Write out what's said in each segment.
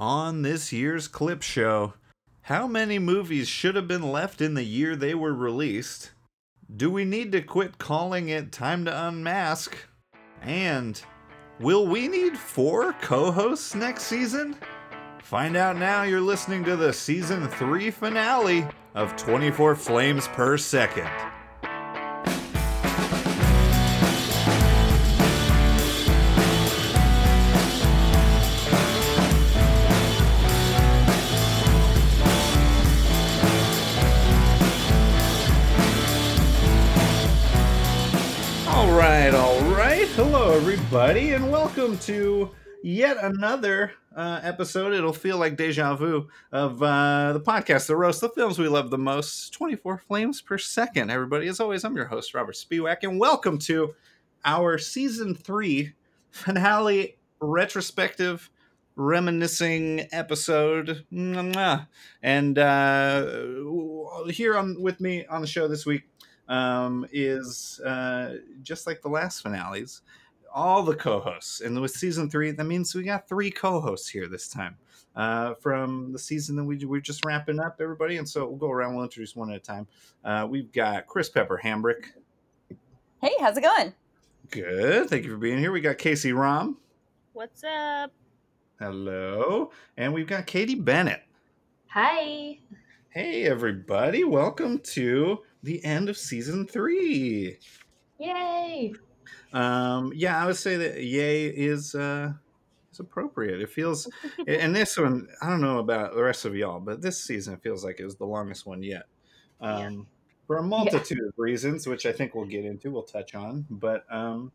On this year's clip show, how many movies should have been left in the year they were released? Do we need to quit calling it Time to Unmask? And will we need four co hosts next season? Find out now you're listening to the season 3 finale of 24 Flames Per Second. Everybody, and welcome to yet another uh, episode. It'll feel like deja vu of uh, the podcast, The Roast, the films we love the most, 24 flames per second. Everybody, as always, I'm your host, Robert Spiewak, and welcome to our season three finale retrospective reminiscing episode. And uh, here on with me on the show this week um, is uh, just like the last finales, all the co-hosts. And with season three, that means we got three co-hosts here this time uh, from the season that we we're just wrapping up, everybody. And so we'll go around. We'll introduce one at a time. Uh, we've got Chris Pepper Hambrick. Hey, how's it going? Good. Thank you for being here. We got Casey Rom. What's up? Hello. And we've got Katie Bennett. Hi. Hey, everybody. Welcome to the end of season three. Yay. Um, yeah, I would say that yay is uh, is appropriate. It feels, and this one, I don't know about the rest of y'all, but this season feels like it was the longest one yet. Um, For a multitude of reasons, which I think we'll get into, we'll touch on. But um,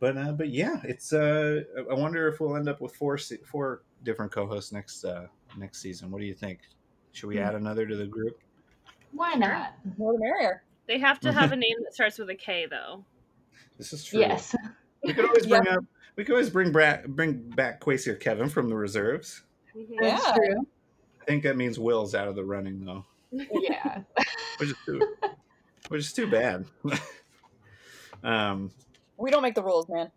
but uh, but yeah, it's. Uh, I wonder if we'll end up with four four different co-hosts next uh, next season. What do you think? Should we add another to the group? Why not? More the merrier. They have to have a name that starts with a K, though. This is true. Yes. We could always bring up. We could always bring back bring back Quasi or Kevin from the reserves. Mhm. That's Yeah. true. I think that means Will's out of the running though, Yeah. which is too, which is too bad. um, We don't make the rules, man.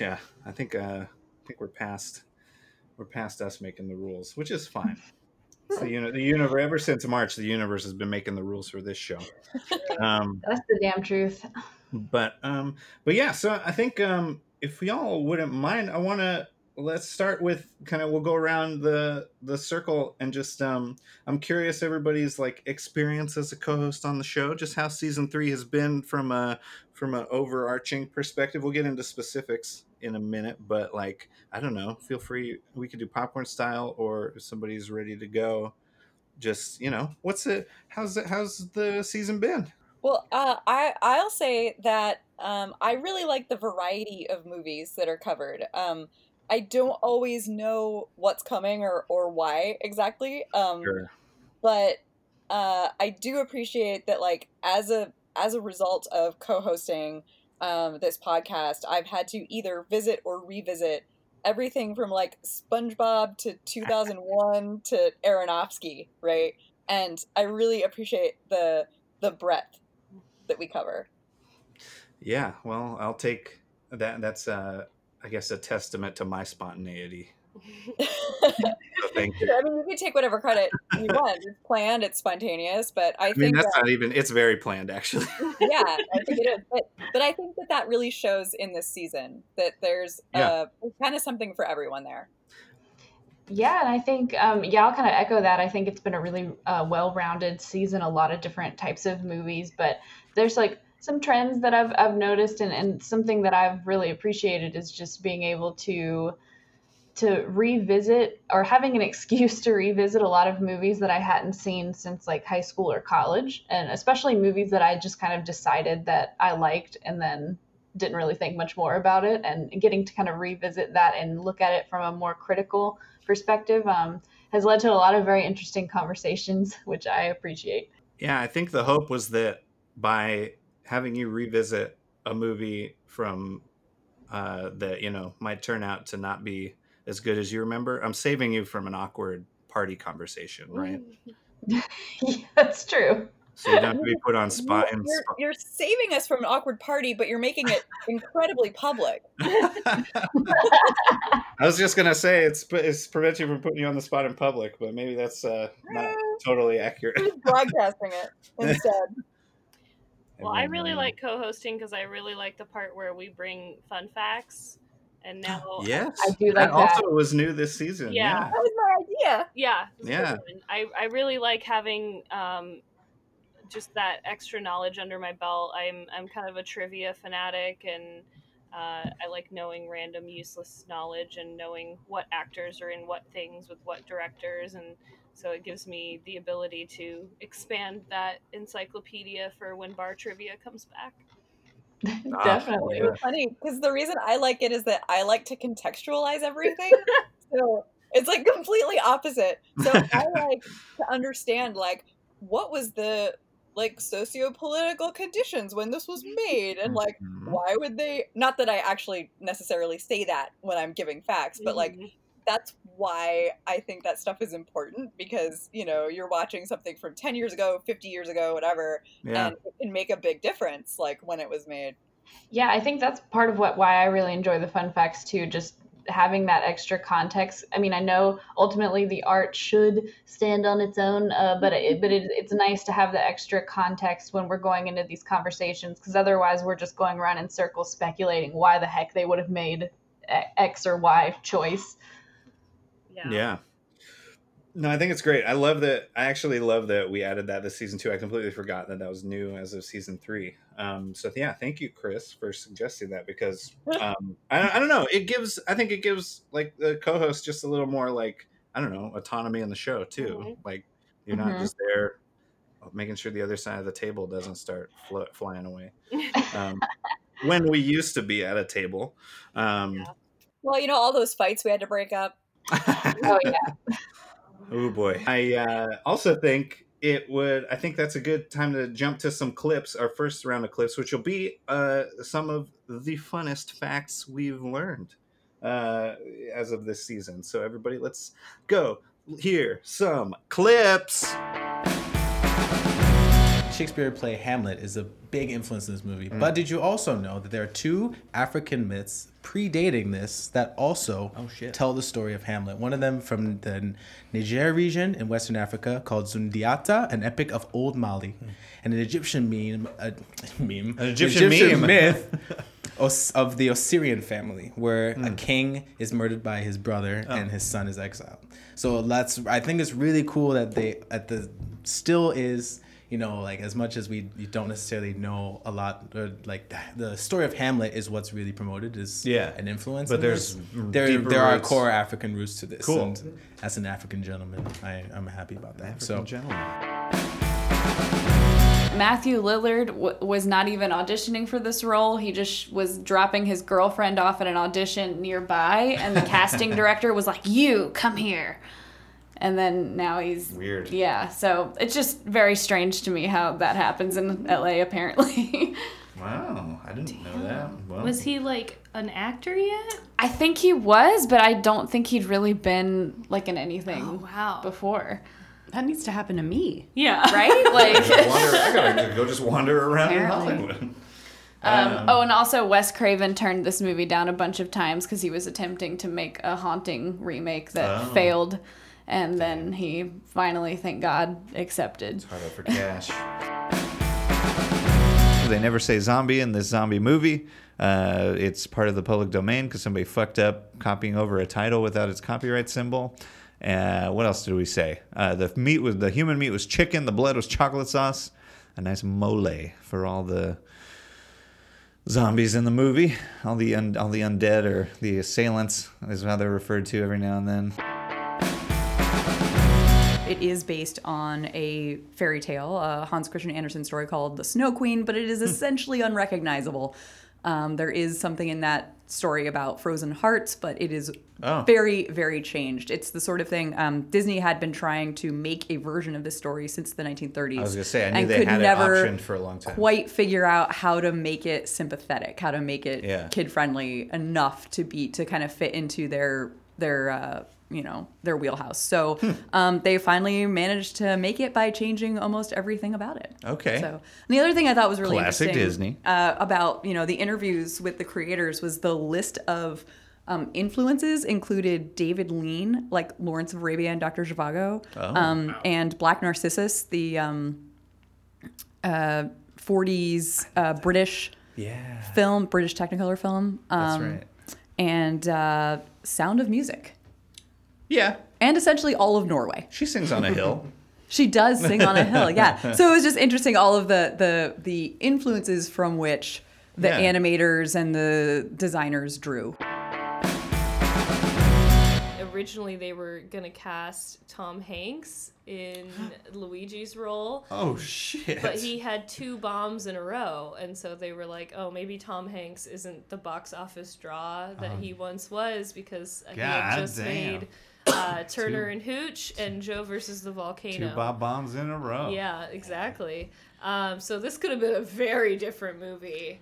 yeah, I think uh, I think we're past we're past us making the rules, which is fine. It's the uni- the universe ever since March, the universe has been making the rules for this show. Um, That's the damn truth. But um but yeah so i think um if y'all wouldn't mind i want to let's start with kind of we'll go around the the circle and just um i'm curious everybody's like experience as a co-host on the show just how season three has been from a from an overarching perspective. We'll get into specifics in a minute but like i don't know feel free we could do popcorn style or if somebody's ready to go just you know what's it how's it how's the season been Well, uh, I I'll say that um, I really like the variety of movies that are covered. Um, I don't always know what's coming or or why exactly. Um, Sure. but uh, I do appreciate that like as a as a result of co-hosting um, this podcast, I've had to either visit or revisit everything from like SpongeBob to 2001 to Aronofsky, right? And I really appreciate the the breadth that we cover. Yeah, well, I'll take that. That's, uh, I guess, a testament to my spontaneity. So thank you. I mean, you can take whatever credit you want. It's planned, it's spontaneous, but I I mean, think that's that, not even. It's very planned, actually. yeah, I think it is. But, but I think that that really shows in this season that there's Yeah. uh, kind of something for everyone there. Yeah, and I think um, yeah, I'll kind of echo that. I think it's been a really uh, well-rounded season, a lot of different types of movies, but there's like some trends that I've I've noticed, and, and something that I've really appreciated is just being able to to revisit or having an excuse to revisit a lot of movies that I hadn't seen since like high school or college, and especially movies that I just kind of decided that I liked and then didn't really think much more about it, and getting to kind of revisit that and look at it from a more critical perspective um, has led to a lot of very interesting conversations, which I appreciate. Yeah, I think the hope was that by having you revisit a movie from uh, that you know might turn out to not be as good as you remember, I'm saving you from an awkward party conversation, right? yeah, that's true. So you don't have to be put on spot. You're, And spot. you're saving us from an awkward party, but you're making it incredibly public. I was just gonna say it's it's prevents you from putting you on the spot in public, but maybe that's uh, not totally accurate. Broadcasting it instead? Well, I really like co-hosting because I really like the part where we bring fun facts. And now, Yes, I do like that. that. Also, was new this season. Yeah. That was my idea. yeah, it's a good Yeah. I I really like having um, just that extra knowledge under my belt. I'm I'm kind of a trivia fanatic, and uh, I like knowing random useless knowledge and knowing what actors are in what things with what directors, and so it gives me the ability to expand that encyclopedia for when bar trivia comes back. Ah, Definitely. yeah. Funny because the reason I like it is that I like to contextualize everything. so it's like completely opposite. So I like to understand like what was the like socio-political conditions when this was made and like Mhm. why would they not that I actually necessarily say that when I'm giving facts, but like Mhm. that's why I think that stuff is important because you know you're watching something from 10 years ago, 50 years ago, whatever, Yeah. and it can make a big difference like when it was made. Yeah, I think that's part of what why I really enjoy the fun facts too. Just having that extra context. I mean, I know ultimately the art should stand on its own, uh, but it, but it, it's nice to have the extra context when we're going into these conversations because otherwise we're just going around in circles speculating why the heck they would have made X or Y choice. Yeah. Yeah. No, I think it's great. I love that. I actually love that we added that this season two. I completely forgot that that was new as of season three. Um, so yeah, thank you, Chris, for suggesting that because um, I, I don't know. It gives. I think it gives like the co-host just a little more like I don't know autonomy in the show too. Mhm. Like you're not Mhm. just there making sure the other side of the table doesn't start flo- flying away. Um, when we used to be at a table. Um, Yeah. Well, you know all those fights we had to break up. Oh yeah, Oh boy. I uh, also think it would. I think that's a good time to jump to some clips. Our first round of clips, which will be uh, some of the funnest facts we've learned uh, as of this season. So everybody, let's go hear some clips. Shakespeare play Hamlet is a big influence in this movie. Mm. But did you also know that there are two African myths predating this that also Oh, tell the story of Hamlet? One of them from the Niger region in Western Africa called Sundiata, an epic of Old Mali, and an Egyptian meme, a meme, An Egyptian meme. myth Os- of the Osirian family, where Hmm. a king is murdered by his brother Oh. and his son is exiled. So that's I think it's really cool that they at the still is you know like as much as we you don't necessarily know a lot or like the story of Hamlet is what's really promoted is Yeah. an influence. But in there's this. there deeper there are roots. core African roots to this. Cool. And as an African gentleman, I I'm happy about that. African so gentleman. Matthew Lillard w- was not even auditioning for this role. He just was dropping his girlfriend off at an audition nearby, and the casting director was like, "You come here." And then now he's Weird. Yeah, so it's just very strange to me how that happens in LA. Apparently, Wow, I didn't know that. Well, Was he like an actor yet? I think he was, but I don't think he'd really been like in anything Oh, wow. before, That needs to happen to me. Yeah. right? Like. wander, I gotta go just wander around Apparently. in Hollywood. Um, oh, and also Wes Craven turned this movie down a bunch of times because he was attempting to make a haunting remake that Oh. failed, and then he finally, thank God, accepted. Hard out for cash. They never say zombie in this zombie movie. Uh, it's part of the public domain because somebody fucked up copying over a title without its copyright symbol. Uh, what else did we say? Uh, the meat was the human meat was chicken. The blood was chocolate sauce. A nice mole for all the zombies in the movie. All the un- all the undead or the assailants is how they're referred to every now and then. It is based on a fairy tale, a Hans Christian Andersen story called The Snow Queen, but it is essentially unrecognizable. Um, there is something in that story about frozen hearts, but it is Oh. very, very changed. It's the sort of thing um, Disney had been trying to make a version of this story since the 1930s. I was gonna say I knew and they could had it never optioned for a long time. quite figure out how to make it sympathetic, how to make it Yeah. kid friendly enough to be to kind of fit into their their uh, you know their wheelhouse. So Hmm. um, they finally managed to make it by changing almost everything about it. Okay. So and the other thing I thought was really Classic interesting Disney. uh, about you know the interviews with the creators was the list of um, influences included David Lean, like Lawrence of Arabia and Dr. Zhivago, Oh. um, and Black Narcissus, the um, uh, 40s uh, British Yeah. film, British Technicolor film. That's um, right. And uh, Sound of Music. Yeah. And essentially all of Norway. She sings on a hill. She does sing on a hill, yeah. So it was just interesting all of the the the influences from which the Yeah. animators and the designers drew. Originally, they were gonna cast Tom Hanks in Luigi's role, Oh shit. but he had two bombs in a row, and so they were like, "Oh, maybe Tom Hanks isn't the box office draw that he um. once was because he had God just damn. made uh, Turner and Hooch and Joe versus the Volcano." Two Bob bombs in a row. Yeah, exactly. Um, so this could have been a very different movie.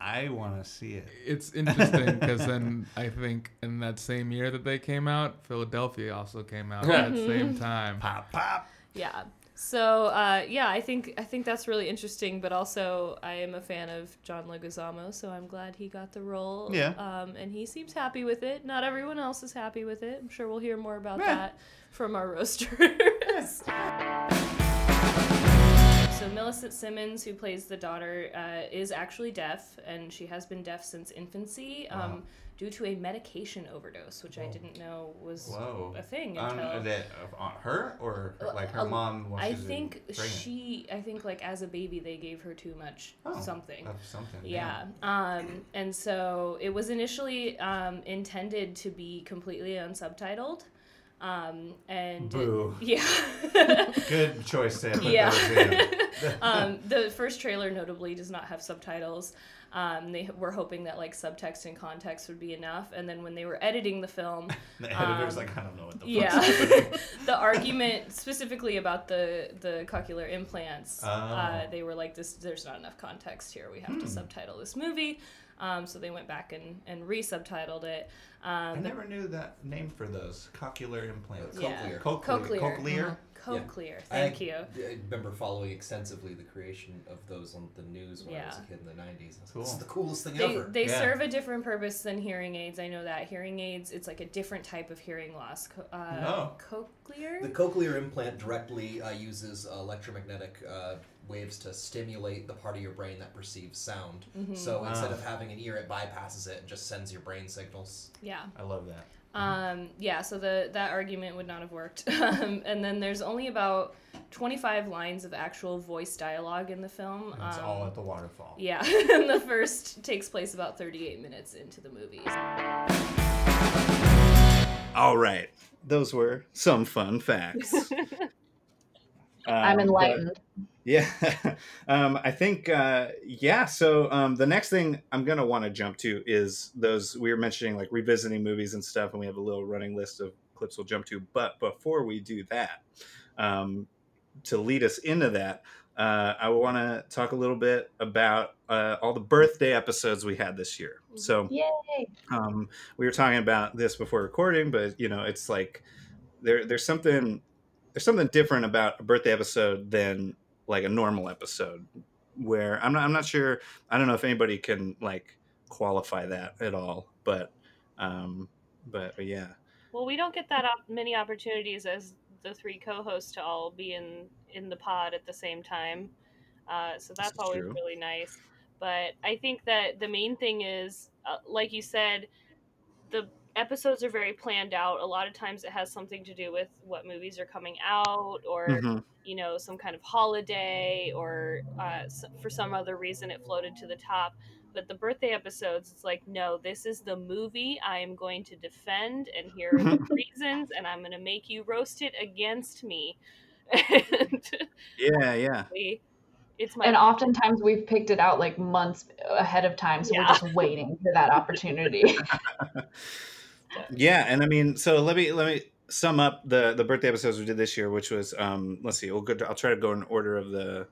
I want to see it. It's interesting because then I think in that same year that they came out, Philadelphia also came out at the same time. Pop pop. Yeah. So uh, yeah, I think I think that's really interesting. But also, I am a fan of John Leguizamo, so I'm glad he got the role. Yeah. Um, and he seems happy with it. Not everyone else is happy with it. I'm sure we'll hear more about Yeah. that from our roasters. So Millicent Simmons, who plays the daughter, uh, is actually deaf, and she has been deaf since infancy um, due to a medication overdose, which I didn't know was Whoa. a thing On, until. that, on her or like her Um, mom? while I she's think pregnant? she. I think like as a baby they gave her too much Oh, something. of something. Yeah. Um, and so it was initially um, intended to be completely unsubtitled. Um, and it- Boo. yeah. Good choice Sam. Yeah. um, the first trailer notably does not have subtitles. Um, they were hoping that like subtext and context would be enough, and then when they were editing the film, The editor's Um, like, I don't know what the yeah, the argument specifically about the the cochlear implants, Oh. uh, they were like, "This, there's not enough context here. We have Hmm. to subtitle this movie." Um, so they went back and and re-subtitled it. I Um, never knew that name for those cochlear implants. Yeah. Cochlear. Cochlear. Cochlear. Cochlear. Cochlear. I- Thank you. I remember following extensively the creation of those on the news when I was a kid in the 90s. This is the coolest thing They, ever. they Yeah. serve a different purpose than hearing aids. I know that hearing aids, it's like a different type of hearing loss. Co- uh, Oh. Cochlear. The cochlear implant directly uh, uses electromagnetic uh, waves to stimulate the part of your brain that perceives sound. So instead Ah. of having an ear, it bypasses it and just sends your brain signals. yeah. I love that. Um, yeah, so the that argument would not have worked. um, and then there's only about 25 lines of actual voice dialogue in the film. And it's um, all at the waterfall. Yeah, and the first takes place about 38 minutes into the movie. All right. Those were some fun facts. I'm Um, but- enlightened. Yeah. um, I think, uh, yeah. So um, the next thing I'm going to want to jump to is those we were mentioning, like revisiting movies and stuff, and we have a little running list of clips we'll jump to. But before we do that, um, to lead us into that, uh, I want to talk a little bit about uh, all the birthday episodes we had this year. So, Yay! um, we were talking about this before recording, but you know, it's like there there's something there's something different about a birthday episode than like a normal episode. Where I'm not I'm not sure I don't know if anybody can like qualify that at all, but um, but, but yeah, Well, we don't get that op- many opportunities as the three co-hosts to all be in in the pod at the same time. Uh, so that's is always true. really nice. But I think that the main thing is, uh, like you said, the episodes are very planned out. A lot of times it has something to do with what movies are coming out or Mhm. you know some kind of holiday or uh, for some other reason it floated to the top but the birthday episodes it's like no this is the movie i am going to defend and here are the reasons and i'm going to make you roast it against me and yeah, yeah. it's my And oftentimes we've picked it out like months ahead of time, so Yeah. we're just waiting for that opportunity. Yeah, and I mean, so let me let me sum up the the birthday episodes we did this year, which was um let's see, we'll go. I'll try to go in order of the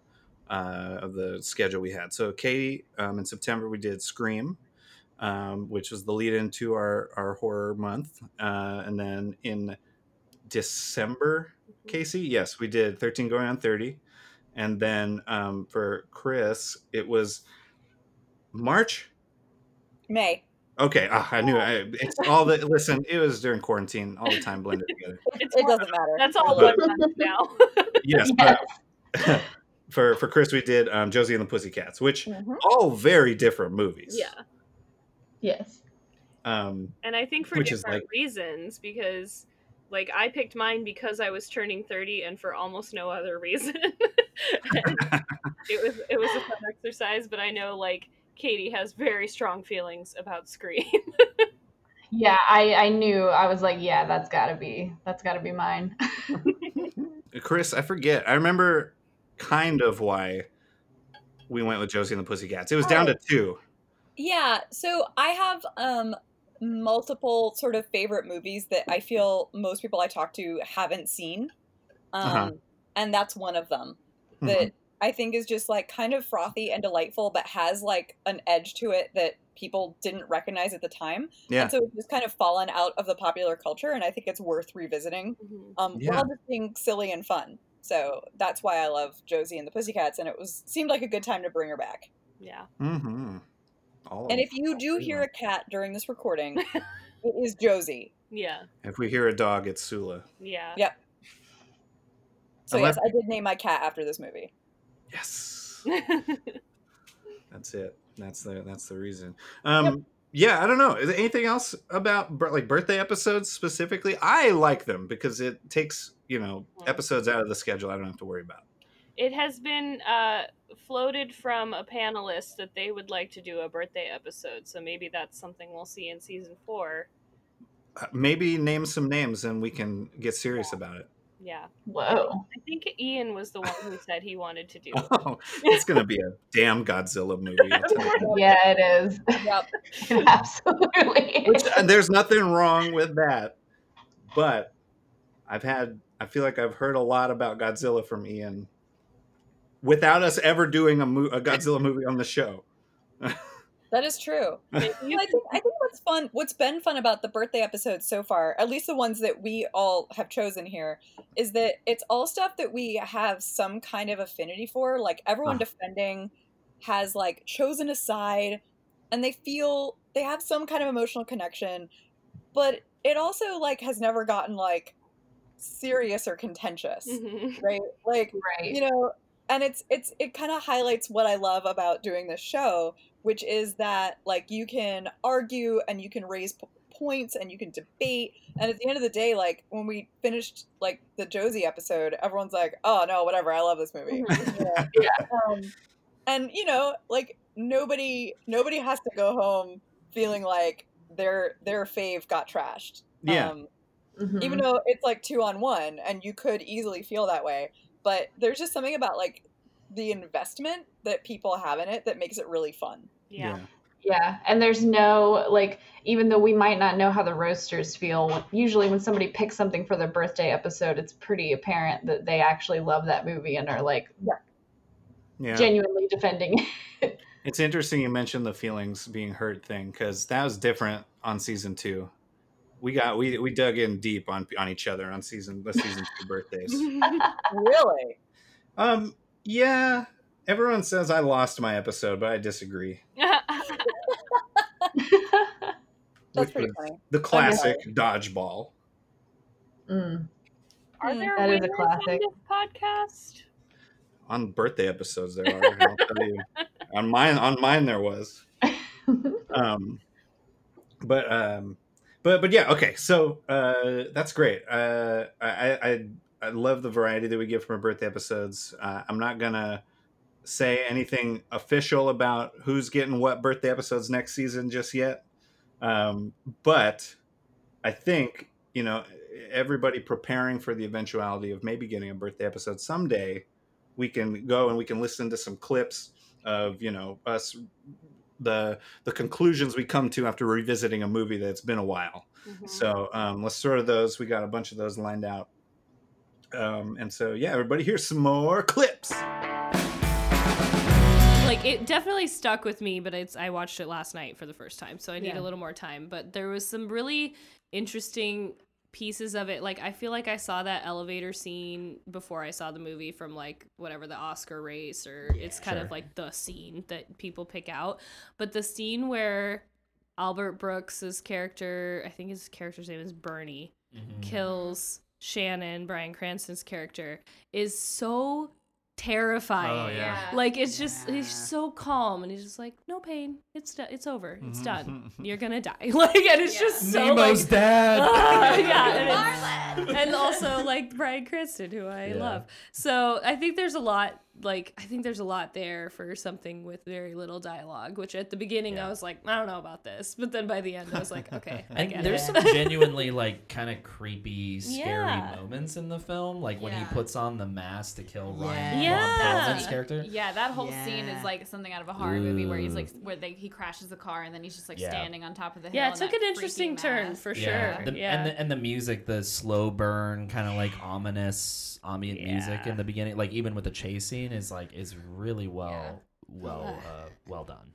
uh of the schedule we had. So Katie, um, in September we did Scream. um, which was the lead into our our horror month, uh, and then in December, Casey, yes, we did thirteen going on thirty, and then um, for Chris, it was March. May. Okay, ah, I knew I, it's all the listen. It was during quarantine, all the time blended together. It's It doesn't matter. That's all But- one now. Yes, Yes. but for for Chris, we did um, Josie and the Pussycats, which Mhm. all very different movies. yeah. yes. Um, And I think for Which is different like- reasons because like I picked mine because I was turning 30 and for almost no other reason. It was it was a fun exercise, but I know like Katie has very strong feelings about Scream. Yeah, I, I knew I was like, yeah, that's gotta be that's gotta be mine. Chris, I forget. I remember kind of why we went with Josie and the Pussycats. It was down to two. Yeah, so I have um multiple sort of favorite movies that I feel most people I talk to haven't seen. Um Uh-huh. and that's one of them Mhm. that I think is just like kind of frothy and delightful but has like an edge to it that people didn't recognize at the time. Yeah. And so it's just kind of fallen out of the popular culture and I think it's worth revisiting. Mhm. Um Yeah. while just being silly and fun. So that's why I love Josie and the Pussycats and it was seemed like a good time to bring her back. yeah. Mm-hmm. All And if you do hear three a cat during this recording, it is Josie. Yeah. if we hear a dog, it's Sula. Yeah. Yep. So Unless- yes, I did name my cat after this movie. Yes, that's it. That's the that's the reason. Um, yeah, I don't know. Is there anything else about like birthday episodes specifically? I like them because it takes you know episodes out of the schedule. I don't have to worry about. It has been uh, floated from a panelist that they would like to do a birthday episode, so maybe that's something we'll see in season four. Uh, maybe name some names and we can get serious about it. Yeah. Whoa. I think Ian was the one who said he wanted to do it. Oh, it's gonna be a damn Godzilla movie. I'll tell you. Yeah, it is. Yep. It absolutely Which uh, is. and there's nothing wrong with that, but I've had I feel like I've heard a lot about Godzilla from Ian without us ever doing a, mo- a Godzilla movie on the show. That is true. I think I think what's fun, what's been fun about the birthday episodes so far, at least the ones that we all have chosen here, is that it's all stuff that we have some kind of affinity for. Like everyone Uh. defending has like chosen a side, and they feel they have some kind of emotional connection, but it also like has never gotten like serious or contentious, Mhm. right? Like Right. you know and it's it's it kind of highlights what i love about doing this show which is that like you can argue and you can raise p- points and you can debate and at the end of the day like when we finished like the josie episode everyone's like oh no whatever i love this movie Mhm. yeah. Um, and you know like nobody nobody has to go home feeling like their their fave got trashed Yeah. um, Mhm. even though it's like two on one and you could easily feel that way but there's just something about like the investment that people have in it that makes it really fun Yeah. Yeah, and there's no like even though we might not know how the roasters feel, usually when somebody picks something for their birthday episode, it's pretty apparent that they actually love that movie and are like Yeah. genuinely defending it. It's interesting you mentioned the feelings being hurt thing because that was different on season two. We got we we dug in deep on on each other on season the season two birthdays. really Um, yeah, everyone says I lost my episode, but I disagree. that's Which pretty funny The classic dodgeball Mm. Are Mm, there That is a classic. on this podcast? on birthday episodes. There are. I'll tell you. On mine, on mine, there was. um but um but but yeah okay so uh that's great. Uh i i i love the variety that we get from our birthday episodes. Uh, i'm not gonna say anything official about who's getting what birthday episodes next season just yet. Um but i think you know everybody preparing for the eventuality of maybe getting a birthday episode someday we can go and we can listen to some clips of you know us the the conclusions we come to after revisiting a movie that's been a while. Mhm. So um, let's sort of those. We got a bunch of those lined out. Um, and so yeah, everybody, here's some more clips. like it definitely stuck with me, but it's I watched it last night for the first time, so I need Yeah. a little more time. But there was some really interesting pieces of it. Like I feel like I saw that elevator scene before I saw the movie from like whatever the Oscar race or it's kind Sure. of like the scene that people pick out. But the scene where Albert Brooks's character, I think his character's name is Bernie, Mhm. kills Shannon, Bryan Cranston's character, is so terrifying. Oh, yeah. Yeah. Like it's just he's so calm and he's just like, no pain, it's do- it's over, it's Mhm. done. You're gonna die. Like and it's just so Nemo's like, dad. Ah, yeah, and, and also like Bryan Cranston, who I Yeah. love. So I think there's a lot. Like I think there's a lot there for something with very little dialogue. Which at the beginning I was like, I don't know about this, but then by the end I was like, okay, I And get there's it. some genuinely like kind of creepy, scary Yeah. moments in the film, like when he puts on the mask to kill Ryan Yeah. Von character. Yeah, that whole scene is like something out of a horror movie where he's like where they he crashes the car and then he's just like Yeah. standing on top of the hill. Yeah, it took an interesting turn mask. for Yeah, sure. the, yeah. and the and the music, the slow burn, kind of like ominous ambient music in the beginning, like even with the chase scene, is like is really well well uh, well done.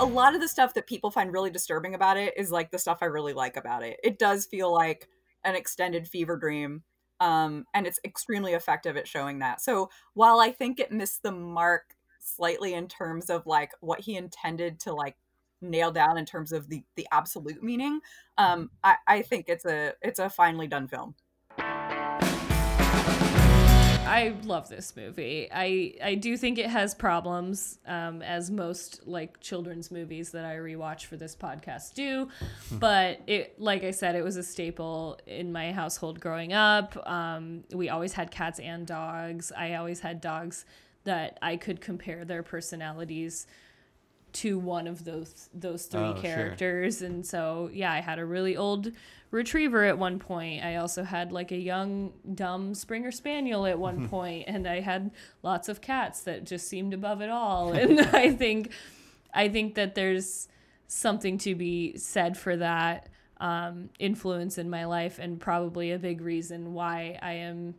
a lot of the stuff that people find really disturbing about it is like the stuff I really like about it. It does feel like an extended fever dream. Um, and it's extremely effective at showing that. So while I think it missed the mark slightly in terms of like what he intended to like nail down in terms of the the absolute meaning, um, I, I think it's a it's a finely done film. I love this movie. I I do think it has problems, um, as most like children's movies that I rewatch for this podcast do. but it, like I said, it was a staple in my household growing up. Um, we always had cats and dogs. I always had dogs that I could compare their personalities to one of those those three Oh, sure. characters. And so yeah i had a really old retriever at one point. I also had like a young dumb springer spaniel at one point and i had lots of cats that just seemed above it all. And i think i think that there's something to be said for that um, influence in my life and probably a big reason why i am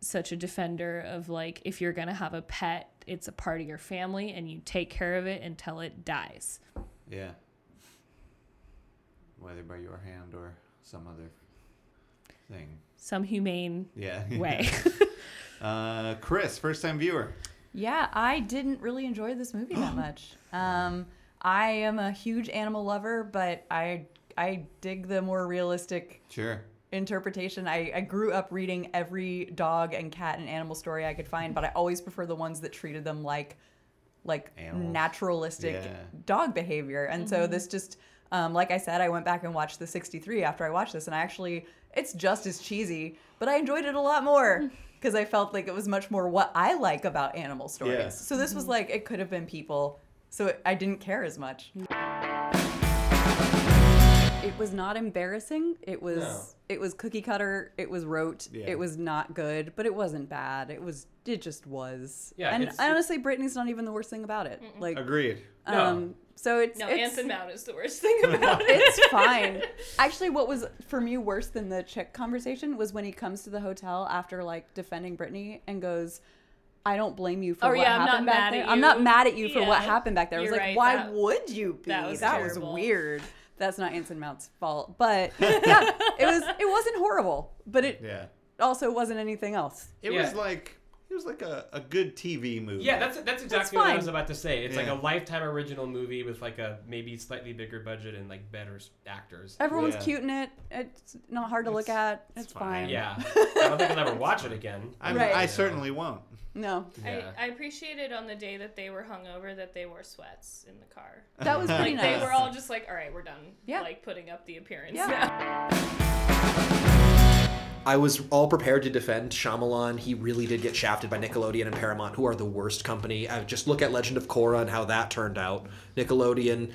such a defender of like if you're gonna have a pet it's a part of your family and you take care of it until it dies Yeah. Whether by your hand or some other thing. some humane Yeah. way uh, Chris, first time viewer. Yeah, I didn't really enjoy this movie that much. Um, I am a huge animal lover, but I I dig the more realistic Sure. Interpretation. I, I grew up reading every dog and cat and animal story I could find, but I always prefer the ones that treated them like like Animals. naturalistic Yeah. dog behavior. And so mm-hmm. this just um, like I said, I went back and watched the 63 after I watched this, and I actually, it's just as cheesy, but I enjoyed it a lot more mm. because I felt like it was much more what I like about animal stories. Yeah. So this was mm-hmm. like, it could have been people, so it, I didn't care as much. Mm-hmm. It was not embarrassing. It was No. it was cookie cutter. It was rote. Yeah. It was not good, but it wasn't bad. It was it just was. Yeah, and it's- honestly, Brittany's not even the worst thing about it. Like Agreed. No. um, so it's no it's, anson mount is the worst thing about it it's fine. Actually, what was for me worse than the chick conversation was when he comes to the hotel after like defending Brittany and goes, "I don't blame you for Oh, what yeah, happened back there. I'm not mad at you for what happened back there." I was You're like, right, "Why that- would you be? that was that was weird." That's not Anson Mount's fault, but yeah, it was. It wasn't horrible, but it Yeah. also wasn't anything else. It Yeah. was like it was like a, a good TV movie. Yeah, that's that's exactly what I was about to say. It's like a lifetime original movie with like a maybe slightly bigger budget and like better actors. Everyone's Yeah. cute in it. It's not hard to look at. it's It's, fine. fine. Yeah, I don't think I'll ever watch it again. I'm, Right. I certainly won't. No, Yeah. I, I appreciated on the day that they were hungover that they wore sweats in the car. that was pretty Like nice. they were all just like, all right, we're done. Yeah. Like putting up the appearance. Yeah. I was all prepared to defend Shyamalan. He really did get shafted by Nickelodeon and Paramount, who are the worst company. I just look at Legend of Korra and how that turned out. Nickelodeon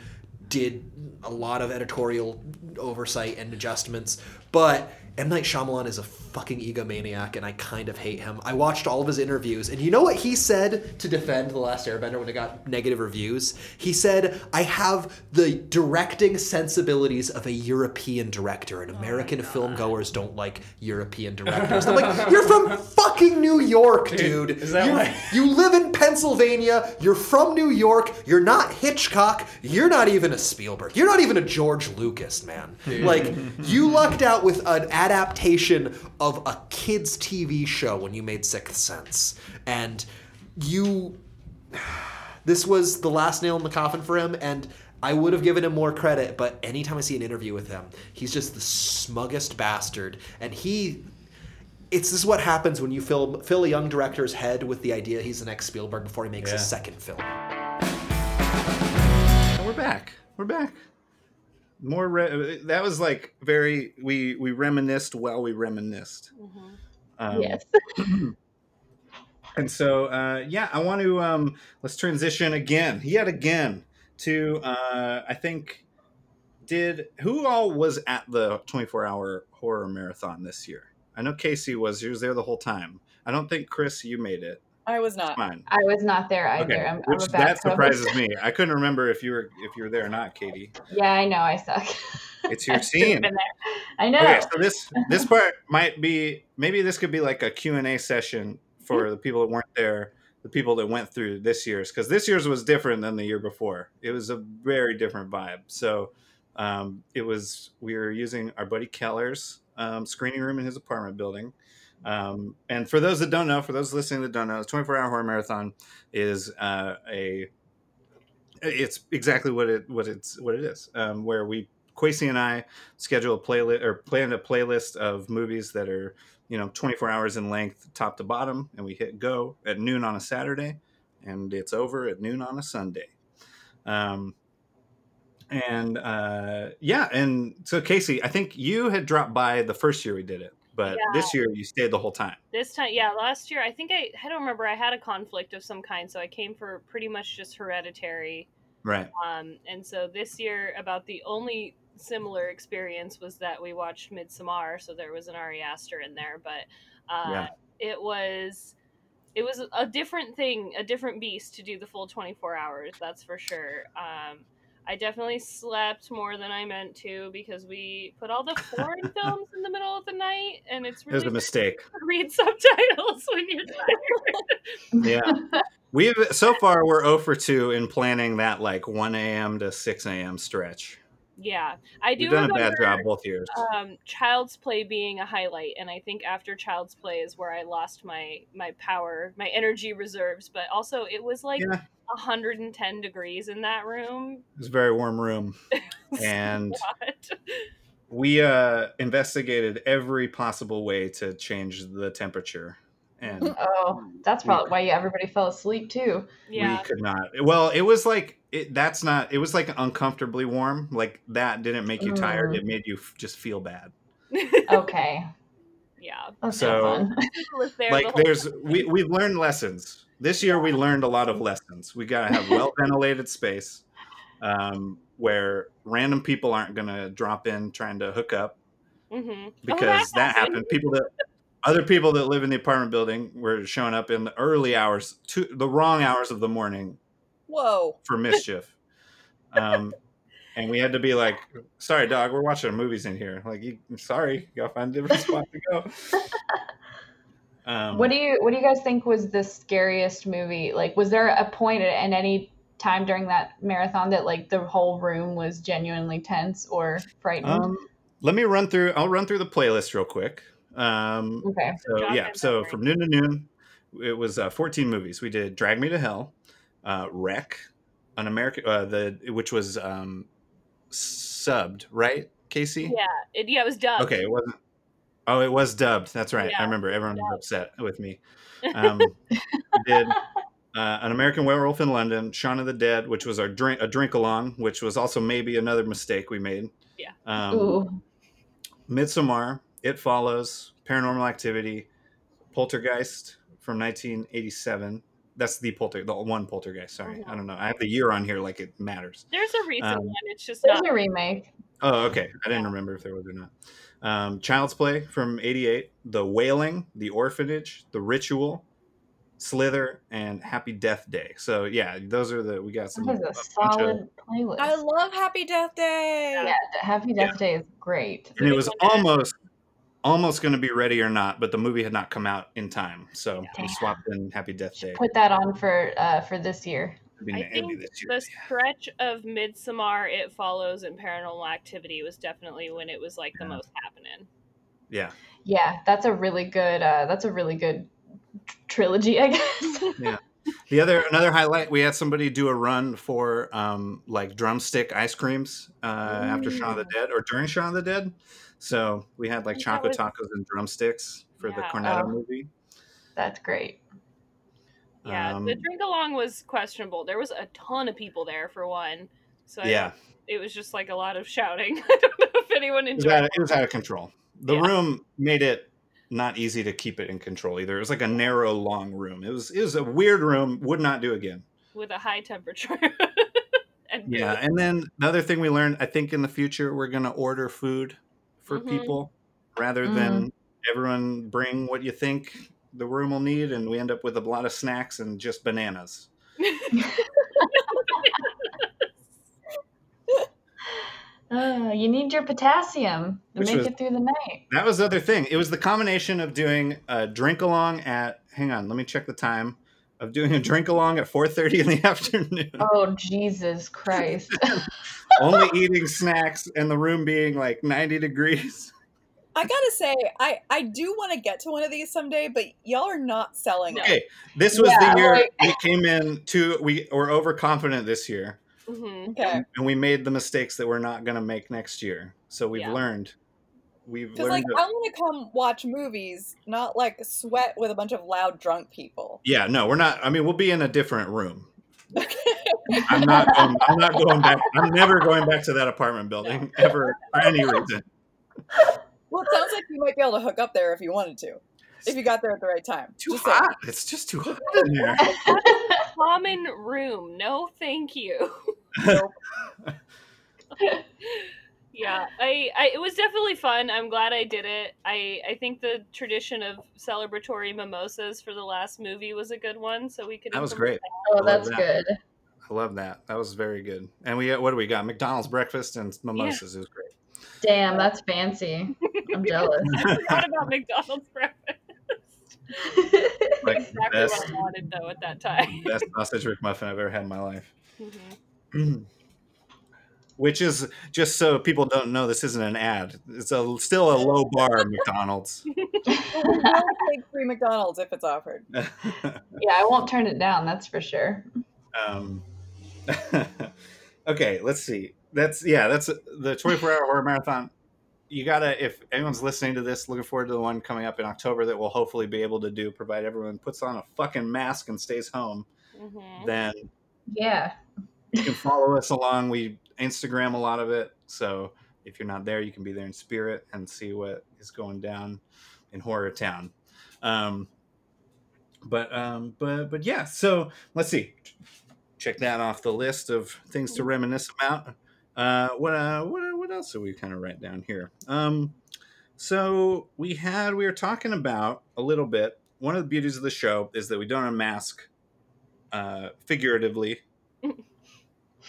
did a lot of editorial oversight and adjustments, but M. Night Shyamalan is a fucking egomaniac, and I kind of hate him. I watched all of his interviews, and you know what he said to defend The Last Airbender when it got negative reviews? He said, I have the directing sensibilities of a European director, and oh American film goers don't like European directors. I'm like, you're from fucking New York, dude. is that you, you live in Pennsylvania, you're from New York, you're not Hitchcock, you're not even a Spielberg, you're not even a George Lucas, man. Like, you lucked out with an adaptation of a kid's TV show when you made Sixth Sense. And you. This was the last nail in the coffin for him, and I would have given him more credit, but anytime I see an interview with him, he's just the smuggest bastard. And he it's this is what happens when you fill fill a young director's head with the idea he's the next Spielberg before he makes Yeah. his second film. And we're back. We're back. More re- that was like very we we reminisced while we reminisced. Um, yes. And so uh, yeah, I want to um, let's transition again, yet again, to uh, I think did who all was at the 24 hour horror marathon this year? I know Casey was. He was there the whole time. I don't think Chris, you made it. I was not. Fine. I was not there either. Okay, I'm, I'm a that surprises me. I couldn't remember if you were if you were there or not, Katie. Yeah, I know. I suck. It's your I've scene. I know. Okay, so this this part might be maybe this could be like a Q and A session for the people that weren't there, the people that went through this year's, because this year's was different than the year before. It was a very different vibe. So um, it was we were using our buddy Keller's um, screening room in his apartment building. Um, and for those that don't know, for those listening that don't know, the 24 hour horror marathon is uh, a it's exactly what it what it's what it is. Um, where we Quasi and I schedule a playlist or plan a playlist of movies that are you know 24 hours in length, top to bottom, and we hit go at noon on a Saturday, and it's over at noon on a Sunday. Um, and uh, yeah, and so Casey, I think you had dropped by the first year we did it, but this year you stayed the whole time. This time, yeah, last year I think I I don't remember. I had a conflict of some kind, so I came for pretty much just Hereditary. Right. Um, and so this year, about the only similar experience was that we watched Midsommar, so there was an Ari Aster in there, but uh, Yeah. it was it was a different thing, a different beast to do the full 24 hours. That's for sure. Um, I definitely slept more than I meant to because we put all the foreign films in the middle of the night, and it's It was really a mistake. to read subtitles when you're tired. Yeah. We've so far we're 0 for 2 in planning that like 1 a.m. to 6 a.m. stretch. Yeah, I do We've done a bad job both years. um, Child's Play being a highlight, and I think after Child's Play is where I lost my my power, my energy reserves. But also, it was like Yeah. 110 degrees in that room. It was a very warm room. And we uh, investigated every possible way to change the temperature. And Oh, that's probably why everybody fell asleep too. yeah, we could not. Well, it was like it, that's not. It was like uncomfortably warm. Like that didn't make you tired. Mm. It made you f- just feel bad. Okay, yeah. that's So- so fun. Was there Like whole there's we we've learned lessons this year. We learned a lot of lessons. We gotta have well ventilated space, um, where random people aren't gonna drop in trying to hook up hmm because that happened. People that other people that live in the apartment building were showing up in the early hours, to the wrong hours of the morning Whoa. for mischief. Um, and we had to be like, "Sorry, dog, we're watching movies in here. Like, you, sorry, you gotta find a different spot to go." Um, What do you What do you guys think was the scariest movie? Like, was there a point at, at any time during that marathon that like the whole room was genuinely tense or frightened? Um, let me run through. I'll run through the playlist real quick. Um, okay. so Jog yeah, so from noon to noon, it was uh, 14 movies. We did Drag Me to Hell, uh, [REC], an American, uh, the which was um, subbed, right, Casey? Yeah, it, yeah, it was dubbed. Okay, it wasn't. Oh, it was dubbed. That's right. I remember. Everyone was upset with me. Um, did uh, an American Werewolf in London, Shaun of the Dead, which was our drink a drink along, which was also maybe another mistake we made. Yeah. Um, Ooh. Midsommar, It Follows, Paranormal Activity, Poltergeist from 1987. That's the polter, the one poltergeist. Sorry. I don't know. I have the year on here like it matters. There's a recent Um, one. It's just There's not. a remake. Oh, okay. I didn't remember if there was or not. Um, Child's Play from '88, The Wailing, The Orphanage, The Ritual, Slither, and Happy Death Day. So yeah, those are the we got some. That is a bunch of- solid playlist. I love Happy Death Day. yeah, Happy Death Day is great. and it was almost almost going to be ready or not, but the movie had not come out in time, so we Damn. swapped in Happy Death Day. Put that on for uh, for this year. I think year. the stretch of Midsommar, It Follows, and Paranormal Activity was definitely when it was like the Yeah. most happening. Yeah, Yeah, that's a really good. Uh, that's a really good tr- trilogy, I guess. Yeah. The other another highlight, we had somebody do a run for um, like drumstick ice creams uh, after Shaun of the Dead or during Shaun of the Dead. So we had like was- tacos and drumsticks for the Yeah. Cornetto Oh. movie. that's great. Yeah, Um, the drink along was questionable. There was a ton of people there for one, so Yeah, it was just like a lot of shouting. I don't know if anyone it was, enjoyed out, it. it was out of control. The Yeah. room made it not easy to keep it in control either. It was like a narrow, long room. It was it was a weird room. Would not do again. with a high temperature. and Yeah, and then another thing we learned, I think in the future we're gonna order food for Mhm. people rather Mhm. than everyone bring what you think the room will need, and we end up with a lot of snacks and just bananas. Uh, you need your potassium to Which make was- it through the night. That was the other thing. It was the combination of doing a drink along at hang on, let me check the time of doing a drink along at 4:30 in the afternoon, Oh Jesus Christ! only eating snacks, and the room being like 90 degrees. I gotta say, I I do want to get to one of these someday, but y'all are not selling it. Okay, this was Yeah, the year like- we came in to we were overconfident this year. Mhm. Okay, and we made the mistakes that we're not going to make next year. So we've Yeah. learned. We've because learned. like I want to come watch movies, not like sweat with a bunch of loud drunk people. yeah, no, we're not. I mean, we'll be in a different room. I'm not. Going, I'm not going back. I'm never going back to that apartment building ever for any reason. Well, it sounds like you might be able to hook up there if you wanted to, if you got there at the right time. Too Just saying. hot. It's just too hot in there. Common room. No, thank you. Nope. yeah, I, I it was definitely fun. I'm glad I did it. I I think the tradition of celebratory mimosas for the last movie was a good one. So we could. That was implement great. Oh, love that's that. good. I love that. That was very good. And we what do we got? McDonald's breakfast and mimosas. It was great. Damn, that's fancy. I'm jealous. I forgot about McDonald's breakfast. Like exactly best, what I wanted though at that time. best sausage McMuffin I've ever had in my life. Mhm. Which is just so people don't know this isn't an ad. It's a still a low bar McDonald's. But we will take free McDonald's if it's offered. Yeah, I won't turn it down. That's for sure. um, okay, let's see. That's yeah, that's the 24 hour horror marathon. You gotta if anyone's listening to this, looking forward to the one coming up in October that we'll hopefully be able to do, provided everyone puts on a fucking mask and stays home. Mhm. Then Yeah. you can follow us along. We Instagram a lot of it, so if you're not there, you can be there in spirit and see what is going down in Horror Town. Um, but um, but but yeah. So let's see. Check that off the list of things to reminisce about. Uh, what uh, what what else do we kind of write down here? Um, so we had we were talking about a little bit. One of the beauties of the show is that we don't unmask uh, figuratively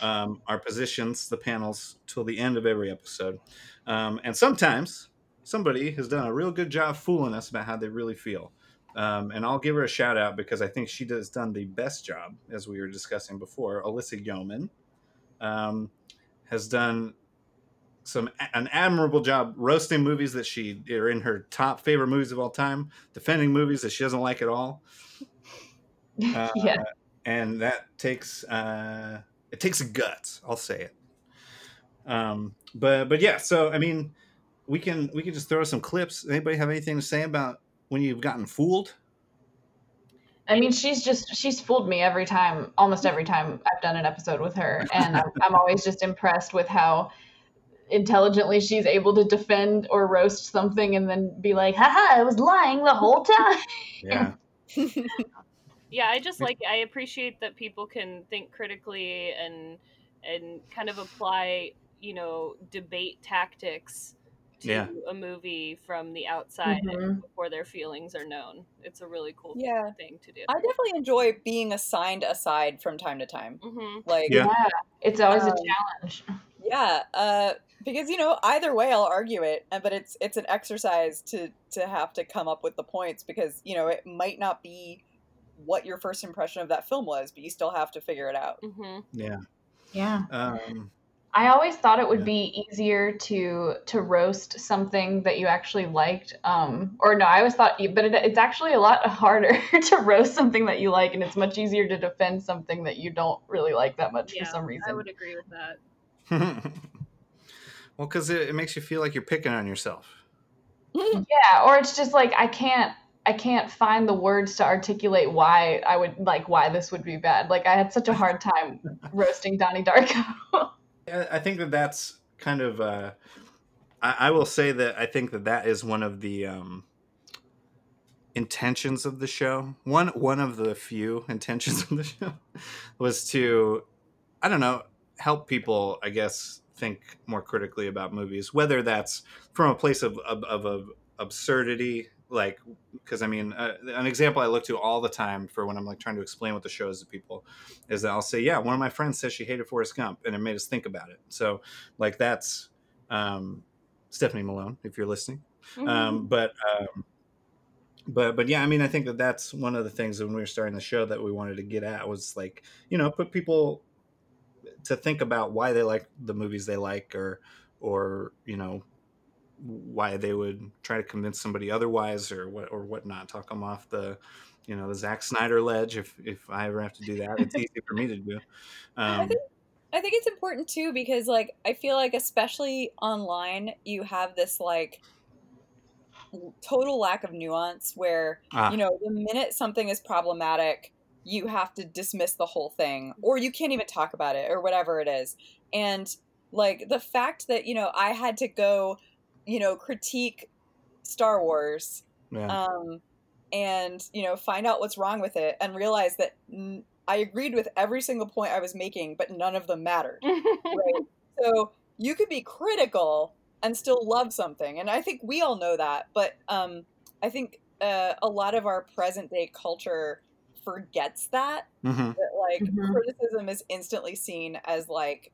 um, our positions, the panels, till the end of every episode. Um, and sometimes somebody has done a real good job fooling us about how they really feel. Um, and I'll give her a shout out because I think she has done the best job, as we were discussing before. Alyssa Yeoman um, has done some an admirable job roasting movies that she are in her top favorite movies of all time, defending movies that she doesn't like at all. Uh, yeah. and that takes uh, it takes guts. I'll say it. Um, but but yeah, so I mean, we can we can just throw some clips. Anybody have anything to say about when you've gotten fooled? I mean, she's just she's fooled me every time, almost every time I've done an episode with her, and I'm, I'm always just impressed with how intelligently she's able to defend or roast something and then be like, "Haha, I was lying the whole time." Yeah, yeah i just like i appreciate that people can think critically and and kind of apply you know debate tactics to Yeah. a movie from the outside Mhm. before their feelings are known. It's a really cool Yeah. thing to do. I definitely enjoy being assigned aside from time to time. Mhm. Like, Yeah. Yeah, it's always a Um, challenge. yeah, uh, because you know either way I'll argue it, but it's it's an exercise to to have to come up with the points because you know it might not be what your first impression of that film was, but you still have to figure it out. hmm Yeah. Yeah. Um, I always thought it would Yeah. be easier to to roast something that you actually liked, um, or no, I always thought, but it, it's actually a lot harder to roast something that you like, and it's much easier to defend something that you don't really like that much Yeah, for some reason. I would agree with that. well, because it, it makes you feel like you're picking on yourself. Yeah, or it's just like I can't I can't find the words to articulate why I would like why this would be bad. Like I had such a hard time roasting Donnie Darko. I think that that's kind of. Uh, I, I will say that I think that that is one of the um, intentions of the show. One one of the few intentions of the show was to, I don't know, help people. I guess think more critically about movies, whether that's from a place of of, of, of absurdity. Like, because I mean, uh, an example I look to all the time for when I'm like trying to explain what the show is to people is that I'll say, yeah, one of my friends says she hated Forrest Gump, and it made us think about it. So, like, that's um, Stephanie Malone, if you're listening. Um, but, um, but, but yeah, I mean, I think that that's one of the things when we were starting the show that we wanted to get at was like, you know, put people to think about why they like the movies they like, or, or you know, why they would try to convince somebody otherwise, or what, or whatnot. Talk them off the, you know, the Zack Snyder ledge. If if I ever have to do that, it's easy for me to do. Um, I think it's important too because like I feel like especially online you have this like total lack of nuance where Ah. you know the minute something is problematic you have to dismiss the whole thing or you can't even talk about it or whatever it is and like the fact that you know I had to go you know critique Star Wars yeah. um, and you know find out what's wrong with it and realize that n- I agreed with every single point I was making, but none of them mattered. right? So you could be critical and still love something, and I think we all know that. But um, I think uh, a lot of our present day culture forgets that Mhm. that like Mhm. criticism is instantly seen as like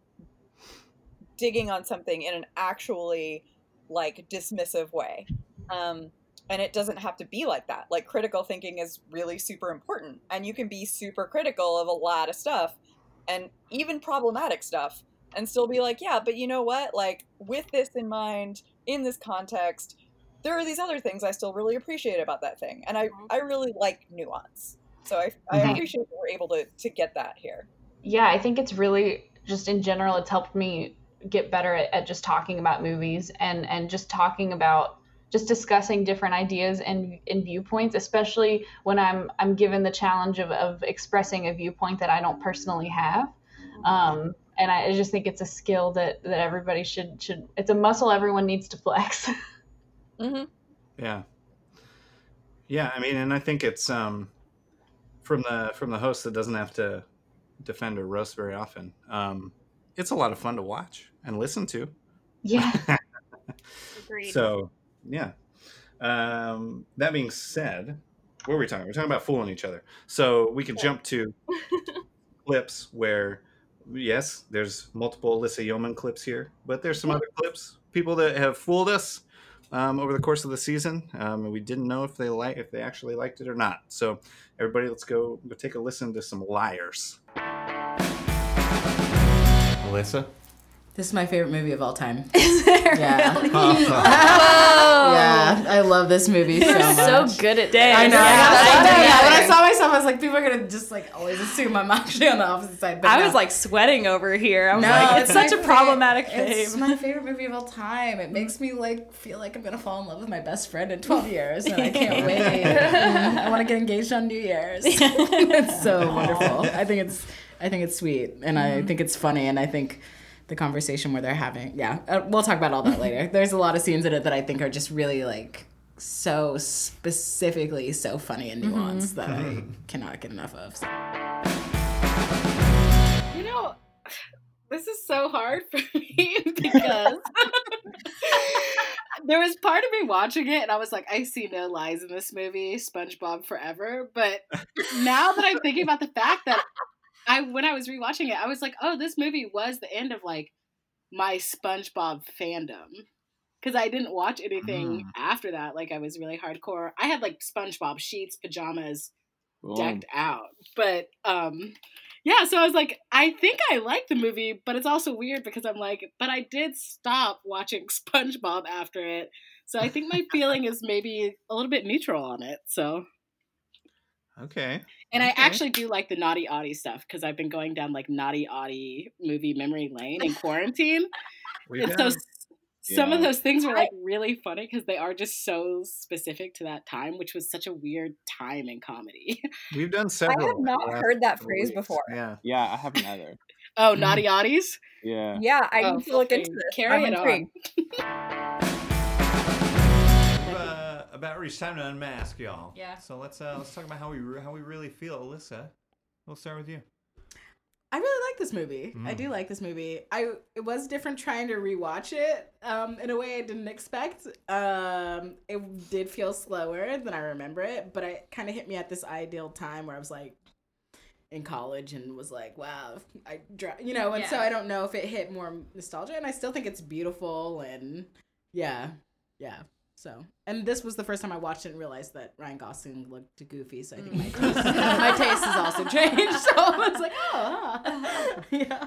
digging on something in an actually like dismissive way. Um and it doesn't have to be like that. Like critical thinking is really super important and you can be super critical of a lot of stuff and even problematic stuff and still be like yeah but you know what? Like with this in mind in this context there are these other things i still really appreciate about that thing. And i i really like nuance. So i, I Mhm. appreciate that we're able to to get that here. Yeah, I think it's really just in general, it's helped me get better at, at just talking about movies and and just talking about just discussing different ideas and, and viewpoints, especially when I'm I'm given the challenge of, of expressing a viewpoint that I don't personally have. Um, and I, I just think it's a skill that, that everybody should should it's a muscle everyone needs to flex. mm-hmm. Yeah. Yeah, I mean, and I think it's um from the from the host that doesn't have to defend or roast very often. Um it's a lot of fun to watch and listen to. yeah. Agreed. So, yeah. Um that being said, what were we talking? We're talking about fooling each other. So, we could jump to clips where yes, there's multiple Alyssa Yeoman clips here, but there's some other clips, people that have fooled us um, over the course of the season. Um, and we didn't know if they like if they actually liked it or not. So everybody, let's go, go take a listen to some liars. Alyssa? This is my favorite movie of all time. Is there Yeah. really? Yeah, I love this movie so You're much. so good at this. I know. Yeah, I, I got know. yeah, when I saw myself, I was like, people are gonna just like always assume I'm actually on the opposite side. But I no. was like sweating over here. I was No, like, it's, my such a fa- problematic thing. It's my favorite movie of all time. It makes me like feel like I'm gonna fall in love with my best friend in 12 years, and I can't wait. I want to get engaged on New Year's. it's so wonderful. I think it's, I think it's sweet, and I mm-hmm. think it's funny, and I think the conversation where they're having, yeah, uh, we'll talk about all that later. There's a lot of scenes in it that I think are just really like so specifically so funny and nuanced that I cannot get enough of. So. You know, this is so hard for me because there was part of me watching it and I was like, I see no lies in this movie, SpongeBob forever. But now that I'm thinking about the fact that I when I was rewatching it, I was like, oh, this movie was the end of like my SpongeBob fandom. Because I didn't watch anything Mm. after that. Like I was really hardcore. I had like SpongeBob sheets, pajamas, Boom. decked out. But um yeah, so I was like, I think I like the movie, but it's also weird because I'm like, but I did stop watching SpongeBob after it. So I think my feeling is maybe a little bit neutral on it. So Okay. And I actually do like the naughty Audie stuff because I've been going down like naughty Audie movie memory lane in quarantine. And so done- s- some of those things were like really funny because they are just so specific to that time, which was such a weird time in comedy. We've done several. I have not in the heard that phrase weeks. before. Yeah. Yeah, I haven't either. oh, naughty Audie's? Yeah. Yeah, oh, I Oh, need to look into this. carry I'm it on. intrigued. About reached time to unmask, y'all. Yeah. So let's uh let's talk about how we re- how we really feel, Alyssa. We'll start with you. I really like this movie. I Mm. do like this movie. I it was different trying to rewatch it um, in a way I didn't expect. Um, it did feel slower than I remember it, but it kind of hit me at this ideal time where I was like in college and was like, wow, I you know, and so I don't know if it hit more nostalgia, and I still think it's beautiful and yeah, yeah. So, and this was the first time I watched it and realized that Ryan Gosling looked goofy. So I think mm. my taste, my taste has also changed. So I was like, oh, huh. yeah.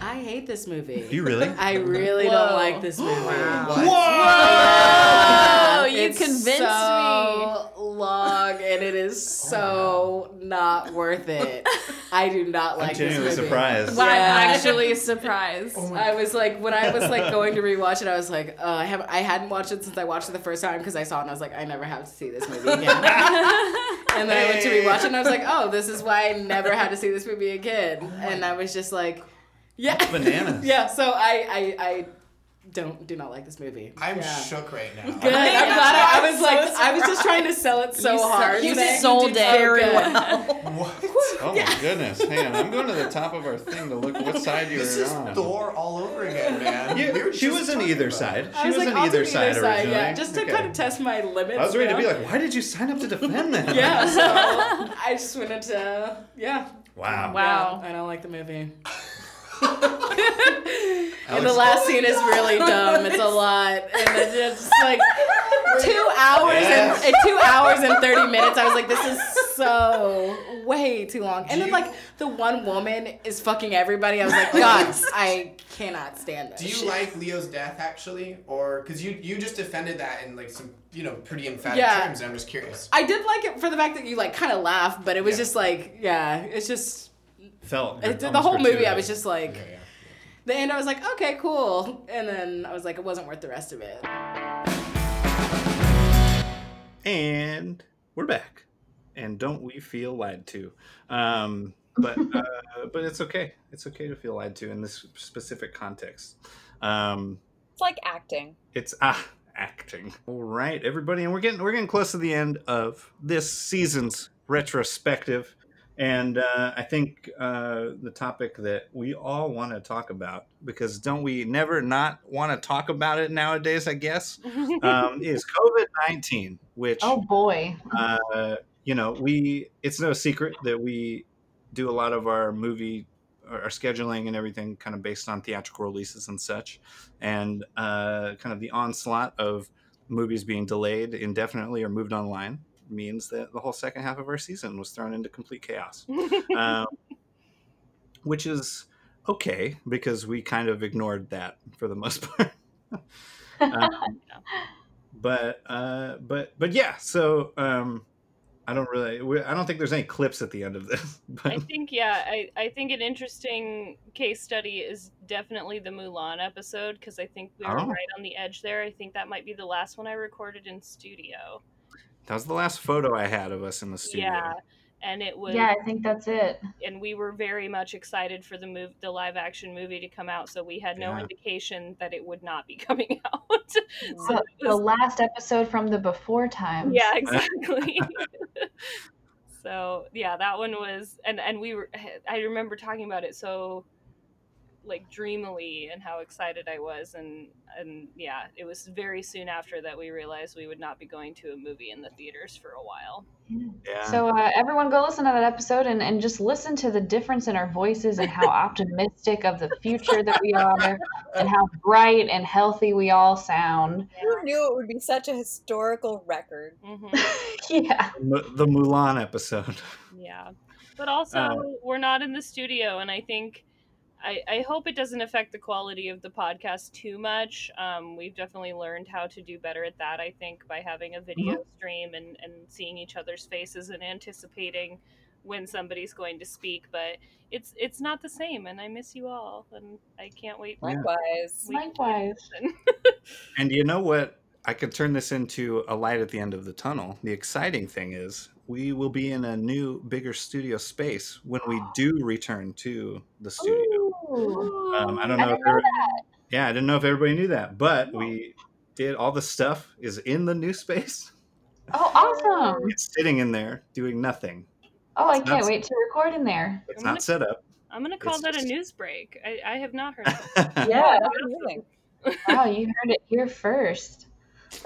I hate this movie. Do you really? I really Whoa. don't like this movie. Whoa! You It's convinced so long and it is so not worth it. I do not I'm like this genuinely movie. surprised. me. I'm actually surprised. I was like, when I was like going to rewatch it, I was like, uh, I have I hadn't watched it since I watched it the first time because I saw it and I was like, I never have to see this movie again. and then I went to rewatch it and I was like, oh, this is why I never had to see this movie again. and I was just like, yeah, Bananas. yeah. So I I I don't do not like this movie. I'm Yeah. shook right now. Good. I'm glad I, I was like, I was just trying to sell it so You hard. you that sold it very good. What? Oh my goodness! Hang on, I'm going to the top of our thing to look what side you're on. This were is on. Thor all over again, man. Yeah, We she was on either side. She I was was like, on I'll either side either side, originally. yeah, just to Okay. kind of test my limits. I was ready you to be like, why did you sign up to defend that? yeah. So I just went into yeah. Wow. Wow. Yeah, I don't like the movie. And the last scene is really dumb. It's a lot, and it's just like two hours Yes. and, and two hours and thirty minutes. I was like, this is so way too long. And then like the one woman is fucking everybody. I was like, God, I cannot stand this. Do you shit. like Leo's death actually, or because you you just defended that in like some you know pretty emphatic Yeah. terms? And I'm just curious. I did like it for the fact that you like kind of laugh, but it was Yeah. just like, yeah, it's just Felt it, the whole movie. I was just like, Yeah, yeah. the end. I was like, okay, cool, and then I was like, it wasn't worth the rest of it. And we're back. And don't we feel lied to? Um, but uh, but it's okay. It's okay to feel lied to in this specific context. Um, It's like acting. it's ah acting. All right, everybody, and we're getting we're getting close to the end of this season's retrospective, and uh, I think uh, the topic that we all want to talk about because don't we never not want to talk about it nowadays? I guess um, is COVID nineteen, which Oh boy. uh, you know, we it's no secret that we do a lot of our movie our scheduling and everything kind of based on theatrical releases and such and uh, kind of the onslaught of movies being delayed indefinitely or moved online means that the whole second half of our season was thrown into complete chaos um, which is okay because we kind of ignored that for the most part um, but uh, but but yeah so um, i don't really i don't think there's any clips at the end of this But. I think yeah, I, I think an interesting case study is definitely the Mulan episode because I think we were Oh. right on the edge there. I think that might be the last one I recorded in studio. That was the last photo i had of us in the studio Yeah, and it was Yeah, I think that's it. and we were very much excited for the move the live action movie to come out, so we had no Yeah. indication that it would not be coming out. so The, it the last episode from the before times. yeah, exactly. So yeah, that one was, and and we were. I remember talking about it so like dreamily and how excited I was and and yeah, it was very soon after that we realized we would not be going to a movie in the theaters for a while. Yeah. So uh, everyone go listen to that episode and, and just listen to the difference in our voices and how optimistic of the future that we are and how bright and healthy we all sound. Who knew it would be such a historical record? yeah. Mu- the Mulan episode. Yeah. But also Uh, we're not in the studio and I think I, I hope it doesn't affect the quality of the podcast too much. Um, we've definitely learned how to do better at that, I think, by having a video stream and, and seeing each other's faces and anticipating when somebody's going to speak. But it's it's not the same, and I miss you all, and I can't wait. Likewise. Likewise. listen. And you know what? I could turn this into a light at the end of the tunnel. The exciting thing is we will be in a new, bigger studio space when we do return to the studio. Ooh. Um, I don't know. If didn't know every- yeah, I didn't know if everybody knew that, but we did all the stuff is in the new space. Oh, awesome. It's sitting in there doing nothing. Oh, I can't wait to record in there. It's I'm gonna- not set up. I'm gonna call It's that just- a news break. I, I have not heard that. Yeah. that's amazing. Wow, you heard it here first.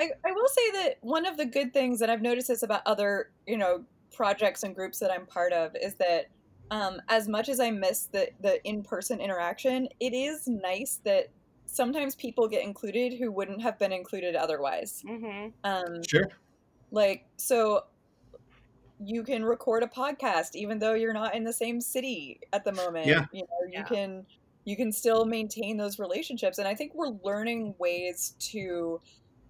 I, I will say that one of the good things, and I've noticed this about other, you know, projects and groups that I'm part of, is that um, as much as I miss the, the in person interaction, it is nice that sometimes people get included who wouldn't have been included otherwise. hmm Um, Sure. like, so you can record a podcast even though you're not in the same city at the moment. Yeah. You know, you Yeah. can you can still maintain those relationships and I think we're learning ways to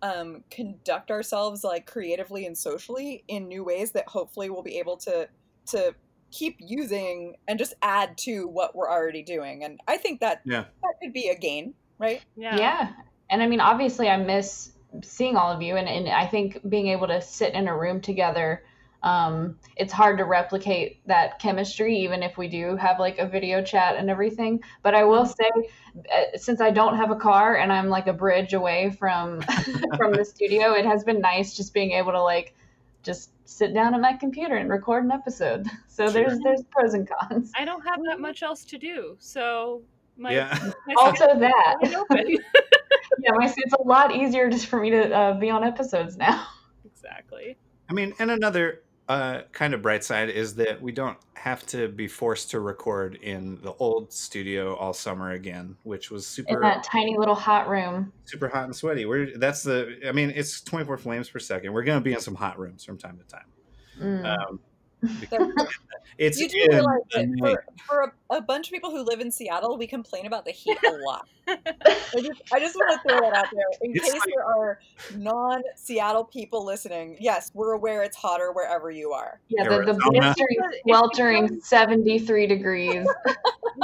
um, conduct ourselves like creatively and socially in new ways that hopefully we'll be able to to keep using and just add to what we're already doing. And I think that Yeah. that could be a gain, right? Yeah. Yeah. And I mean, obviously, I miss seeing all of you. And, and I think being able to sit in a room together, um, it's hard to replicate that chemistry, even if we do have like a video chat and everything. But I will say, uh, since I don't have a car and I'm like a bridge away from from the studio, it has been nice just being able to like just sit down at my computer and record an episode. So Sure. there's there's pros and cons. I don't have that much else to do, so my, Yeah. my Also that. wide open. yeah, my it's a lot easier just for me to uh, be on episodes now. exactly. I mean, and another uh, kind of bright side is that we don't have to be forced to record in the old studio all summer again, which was super In that tiny little hot room. super hot and sweaty. We're that's the I mean, it's 24 flames per second. We're going to be in some hot rooms from time to time. Mm. Um, it's you do in realize that for, for a, a bunch of people who live in Seattle, we complain about the heat a lot. I just, I just want to throw that out there in It's case like- there are non-Seattle people listening. Yes, we're aware it's hotter wherever you are. Yeah, the, the blistering, sweltering 73 degrees.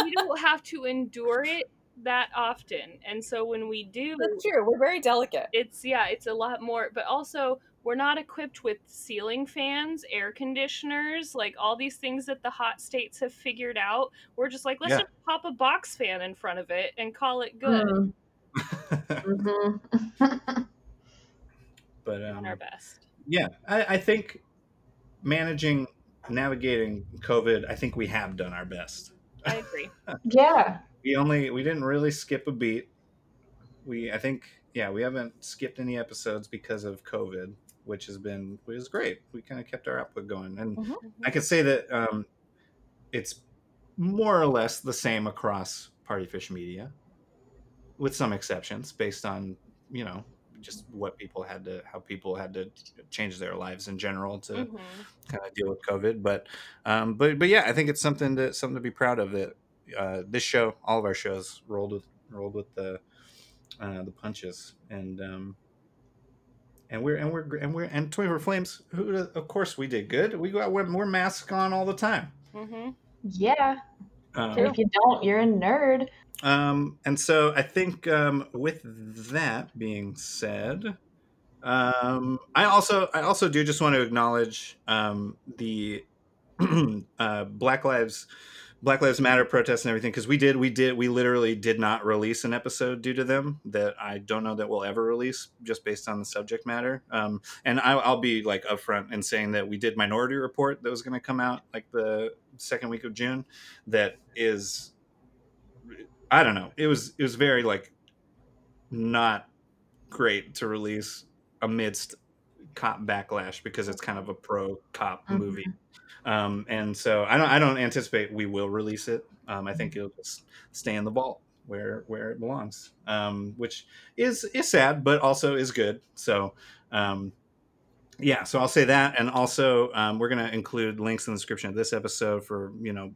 we don't have to endure it that often, and so when we do, That's true. We're very delicate. it's yeah, it's a lot more. But also, we're not equipped with ceiling fans, air conditioners, like all these things that the hot states have figured out. We're just like, let's Yeah. just pop a box fan in front of it and call it good. Mm. Mhm. but Doing um, our best. yeah, I, I think managing navigating COVID, I think we have done our best. I agree. Yeah. We only we didn't really skip a beat. We I think yeah we haven't skipped any episodes because of COVID, which has been which is great. We kind of kept our output going, and Mhm. I could say that um, it's more or less the same across Party Fish Media, with some exceptions based on you know just what people had to how people had to change their lives in general to Mhm. kind of deal with COVID. But um, but but yeah, I think it's something to something to be proud of that uh, this show, all of our shows, rolled with rolled with the uh, the punches, and um, and we're and we're and we're and Twenty Four Flames. Who of course we did good. We got we're, we're mask on all the time. Mm-hmm. Yeah. Um, if you don't, you're a nerd. um, and so I think um, with that being said, um, I also I also do just want to acknowledge um, the uh, Black Lives Black Lives Matter protests and everything because we did we did we literally did not release an episode due to them that I don't know that we'll ever release just based on the subject matter. Um, and I, I'll be like upfront in saying that we did Minority Report that was going to come out like the second week of June. That is, I don't know. It was it was very like not great to release amidst cop backlash because it's kind of a pro cop Mhm. movie. Um, and so I don't I don't anticipate we will release it. Um, I think it'll just stay in the vault where where it belongs, um, which is is sad, but also is good. So um, yeah, so I'll say that, and also um, we're going to include links in the description of this episode for you know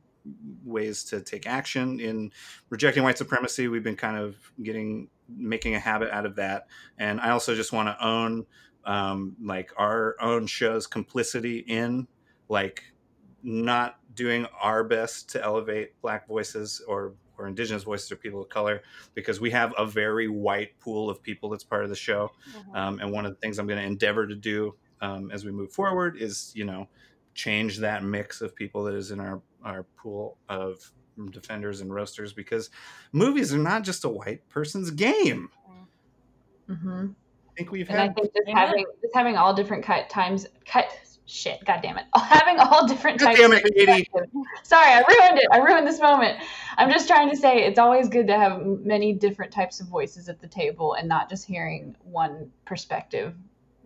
ways to take action in rejecting white supremacy. We've been kind of getting making a habit out of that, and I also just want to own um, like our own show's complicity in like not doing our best to elevate black voices or or indigenous voices or people of color because we have a very white pool of people that's part of the show. Um, and one of the things i'm going to endeavor to do um, as we move forward is you know change that mix of people that is in our our pool of defenders and roasters because movies are not just a white person's game. Hmm i think we've And I think just having just having all different cut times cut shit, god damn it. Having all different God types damn of it, Katie. Sorry, I ruined it. I ruined this moment. I'm just trying to say it's always good to have many different types of voices at the table and not just hearing one perspective,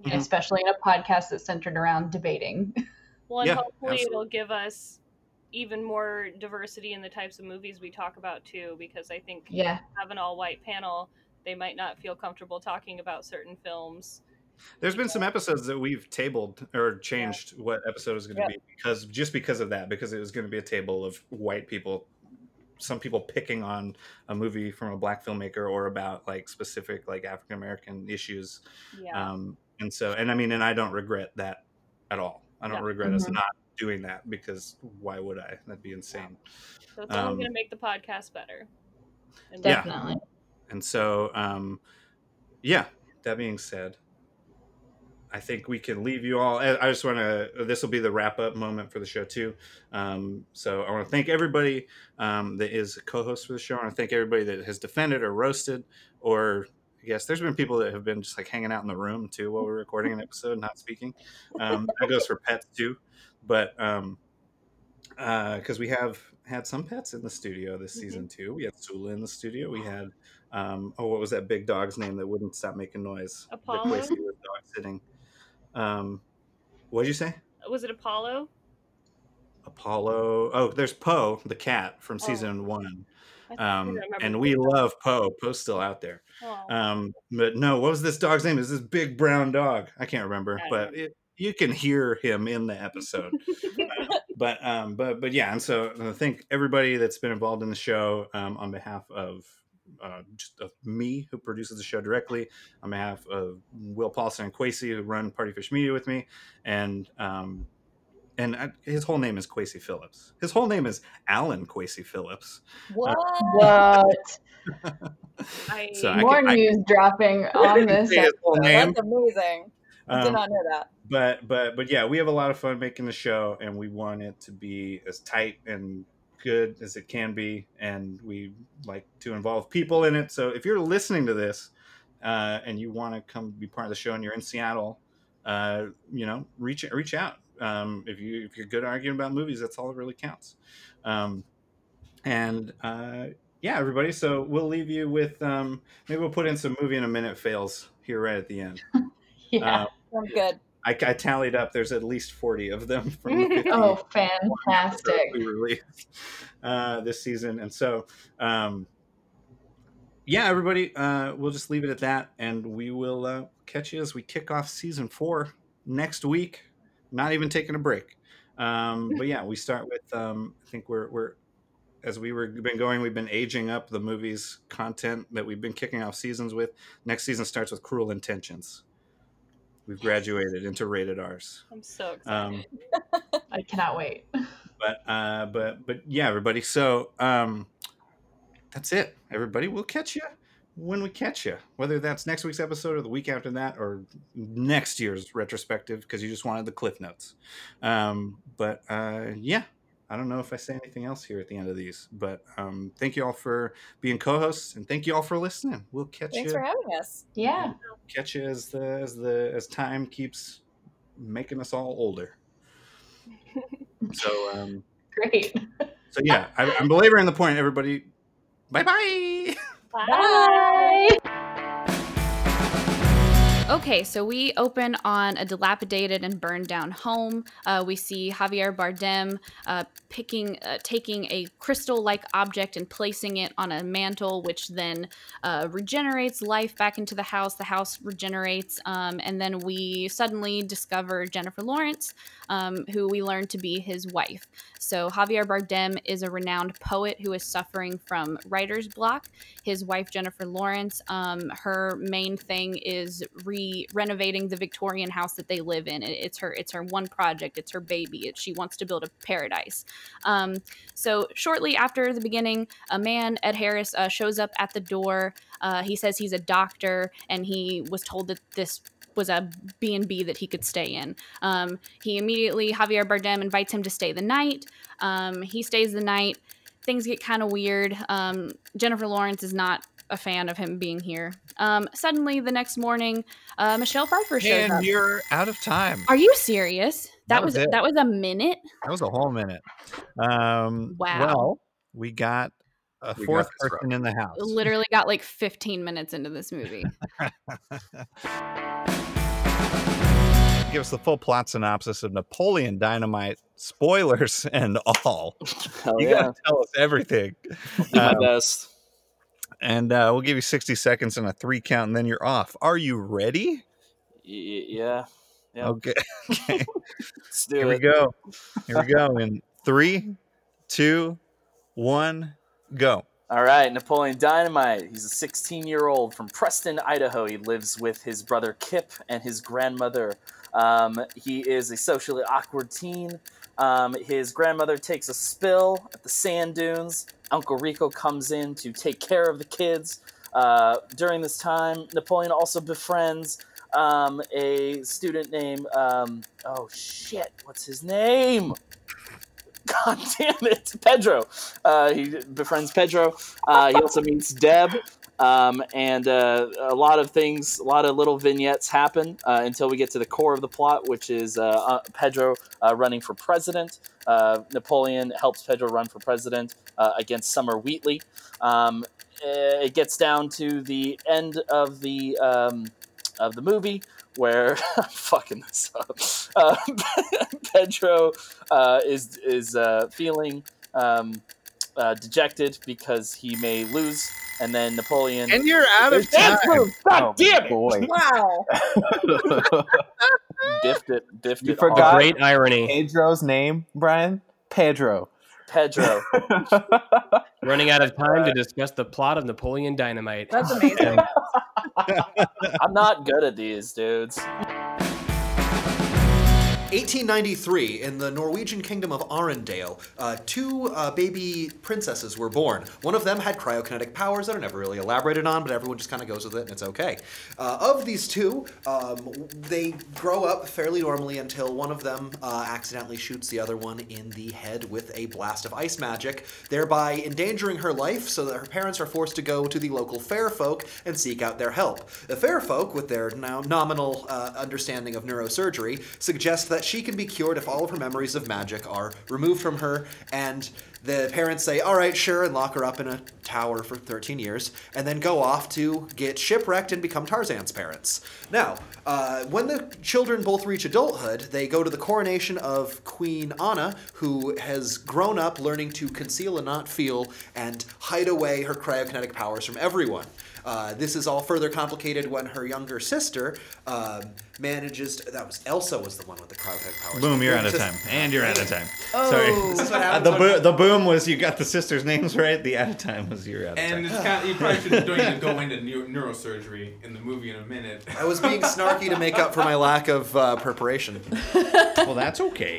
Mhm. especially in a podcast that's centered around debating. Well, and Yeah, hopefully absolutely. it'll give us even more diversity in the types of movies we talk about too. Because I think Yeah. have an all-white panel, they might not feel comfortable talking about certain films. There's been some episodes that we've tabled or changed what episode is going to Yep. be because just because of that, because it was going to be a table of white people, some people picking on a movie from a black filmmaker or about like specific like African American issues. Yeah. Um, and so, and I mean, and I don't regret that at all. I don't Yeah. regret us Mhm. not doing that because why would I? That'd be insane. So it's only um, going to make the podcast better. And Yeah. Definitely. And so, um, yeah, that being said, I think we can leave you all. I I just want to, this will be the wrap up moment for the show, too. Um, so I want to thank everybody um, that is a co host for the show. I want to thank everybody that has defended or roasted, or I guess there's been people that have been just like hanging out in the room, too, while we're recording an episode, not speaking. Um, that goes for pets, too. But, um, because we have had some pets in the studio this season too. We had Sula in the studio. We had um, oh, what was that big dog's name that wouldn't stop making noise? Apollo? Was dog sitting. Um, what'd you say? Was it Apollo? Apollo. Oh, there's Poe, the cat from Oh. season one. Um, and we love Poe. Poe's still out there. Oh. Um, but no, what was this dog's name? Is this big brown dog? I can't remember, I but it, you can hear him in the episode. Uh, but um, but but yeah, and so I thank everybody that's been involved in the show um, on behalf of. Uh, just of me, who produces the show directly, on behalf of Will Paulson and Quasi, who run Party Fish Media with me, and um, and I, his whole name is Quasi Phillips. His whole name is Alan Quasi Phillips. What? What? I, So I More can- I- news dropping on this. His whole name. That's amazing. I did Um, not know that. but but but yeah, we have a lot of fun making the show, and we want it to be as tight and good as it can be, and we like to involve people in it. So if you're listening to this uh, and you want to come be part of the show, and you're in Seattle, uh, you know, reach reach out. Um, if you if you're good arguing about movies, that's all that really counts. Um, and uh, yeah, everybody. So we'll leave you with um, maybe we'll put in some movie in a minute fails here right at the end. Yeah. Uh, good. I, I tallied up. There's at least forty of them from the 50 Oh, fantastic. we released uh, this season, and so um, yeah, everybody, uh, we'll just leave it at that, and we will uh, catch you as we kick off season four next week. Not even taking a break, um, but yeah, we start with. Um, I think we're we're as we were been going, we've been aging up the movies content that we've been kicking off seasons with. Next season starts with Cruel Intentions. We've graduated into rated R's. I'm so excited. Um, I cannot wait. but uh but but yeah everybody so um that's it everybody we'll catch you when we catch you whether that's next week's episode or the week after that or next year's retrospective because you just wanted the cliff notes um but uh yeah I don't know if I say anything else here at the end of these, but um, thank you all for being co-hosts, and thank you all for listening. We'll catch Thanks you Thanks for having us. Yeah. catch you as the as the as time keeps making us all older. so um, Great. so yeah, I, I'm belaboring the point. Everybody, bye bye. Bye. Okay, so we open on a dilapidated and burned down home. Uh, we see Javier Bardem uh, picking, uh, taking a crystal-like object and placing it on a mantle, which then uh, regenerates life back into the house. The house regenerates, um, and then we suddenly discover Jennifer Lawrence, um, who we learn to be his wife. So Javier Bardem is a renowned poet who is suffering from writer's block. His wife Jennifer Lawrence, um, her main thing is re renovating the Victorian house that they live in. It- It's her it's her one project. It's her baby. It, she wants to build a paradise. Um, so shortly after the beginning, a man Ed Harris uh, shows up at the door. Uh, he says he's a doctor and he was told that this was a b&b that he could stay in. Um, he immediately javier bardem invites him to stay the night. Um, he stays the night. Things get kind of weird. Um, jennifer lawrence is not a fan of him being here. Um, suddenly the next morning uh, michelle pfeiffer shows And up. you're out of time. are you serious? That, That was, was that was a minute? That was a whole minute. Um, Wow. Well, we got a We fourth this, person in the house. literally got like 15 minutes into this movie Give us the full plot synopsis of Napoleon Dynamite, spoilers and all. Hell you yeah. gotta tell us everything. Do my Um, best. and uh, we'll give you 60 seconds and a three count, and then you're off. Are you ready? Y- yeah. Yeah. Okay. okay. Let's do Here we go. Here we go. In three, two, one, go. All right, Napoleon Dynamite. He's a 16 year old from Preston, Idaho. He lives with his brother Kip and his grandmother. Um, he is a socially awkward teen. Um, his grandmother takes a spill at the sand dunes. Uncle Rico comes in to take care of the kids. Uh, during this time, Napoleon also befriends um, a student named, um, oh shit, what's his name? God damn it, Pedro. Uh, he befriends Pedro. Uh, he also meets Deb, um, and uh, a lot of things, a lot of little vignettes happen uh, until we get to the core of the plot, which is uh, uh, Pedro running for president. Napoleon helps Pedro run for president against Summer Wheatley. Um, it gets down to the end of the um, of the movie where I'm fucking this up. Uh, Pedro uh, is is uh, feeling um, uh, dejected because he may lose, and then Napoleon. And you're out of Dance time. move! God Oh, damn it! boy. Wow. Diffed it. Diffed You it forgot hard. Great irony. Pedro's name, Brian? Pedro. Pedro. Running out of time to discuss the plot of Napoleon Dynamite. That's amazing. I'm not good at these, dudes. 1893, in the Norwegian kingdom of Arendelle, uh, two uh, baby princesses were born. One of them had cryokinetic powers that are never really elaborated on, but everyone just kind of goes with it and it's okay. Uh, of these two, um, they grow up fairly normally until one of them uh, accidentally shoots the other one in the head with a blast of ice magic, thereby endangering her life so that her parents are forced to go to the local fair folk and seek out their help. The fair folk, with their now nominal uh, understanding of neurosurgery, suggest that she can be cured if all of her memories of magic are removed from her, and the parents say, all right, sure, and lock her up in a tower for 13 years, and then go off to get shipwrecked and become Tarzan's parents. Now, uh, when the children both reach adulthood, they go to the coronation of Queen Anna, who has grown up learning to conceal and not feel and hide away her cryokinetic powers from everyone. Uh, this is all further complicated when her younger sister um, manages to, that was Elsa was the one with the cryokinetic powers. Boom, you're out of time. And you're out of time. Oh. Sorry. What Uh, the, bo- the boom was you got the sisters' names right. The out of time was you're out of And it's kind of, you probably should don't even go into neu- neurosurgery in the movie in a minute. I was being snarky to make up for my lack of uh, preparation. well, that's okay.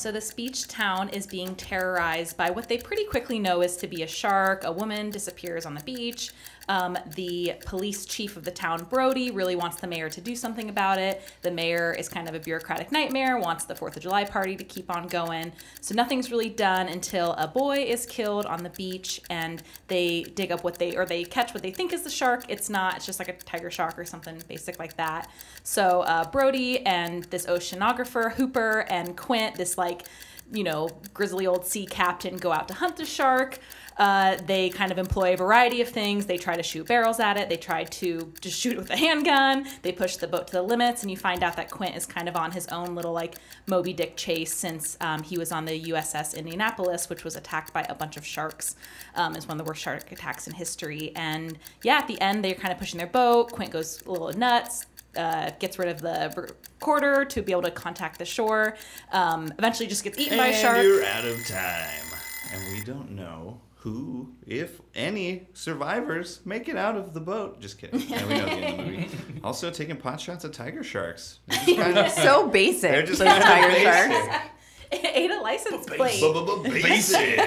So the speech town is being terrorized by what they pretty quickly know is to be a shark. A woman disappears on the beach. Um, the police chief of the town, Brody, really wants the mayor to do something about it. The mayor is kind of a bureaucratic nightmare, wants the 4th of July party to keep on going. So nothing's really done until a boy is killed on the beach and they dig up what they, or they catch what they think is the shark. It's not, it's just like a tiger shark or something basic like that. So uh, Brody and this oceanographer, Hooper, and Quint, this like, you know, grizzly old sea captain go out to hunt the shark. Uh, they kind of employ a variety of things. They try to shoot barrels at it. They try to just shoot it with a handgun. They push the boat to the limits, and you find out that Quint is kind of on his own little like Moby Dick chase since um, he was on the USS Indianapolis, which was attacked by a bunch of sharks. Um, it's one of the worst shark attacks in history. And yeah, at the end, they're kind of pushing their boat. Quint goes a little nuts uh, gets rid of the recorder to be able to contact the shore. Um, eventually, just gets eaten by a And shark. you're out of time. And we don't know who, if any, survivors make it out of the boat. Just kidding. Yeah, we know the end of the movie. Also, taking pot shots at tiger sharks. Just kind of- So basic, They're just those kind tiger basic. sharks. It ate a license plate. Basic.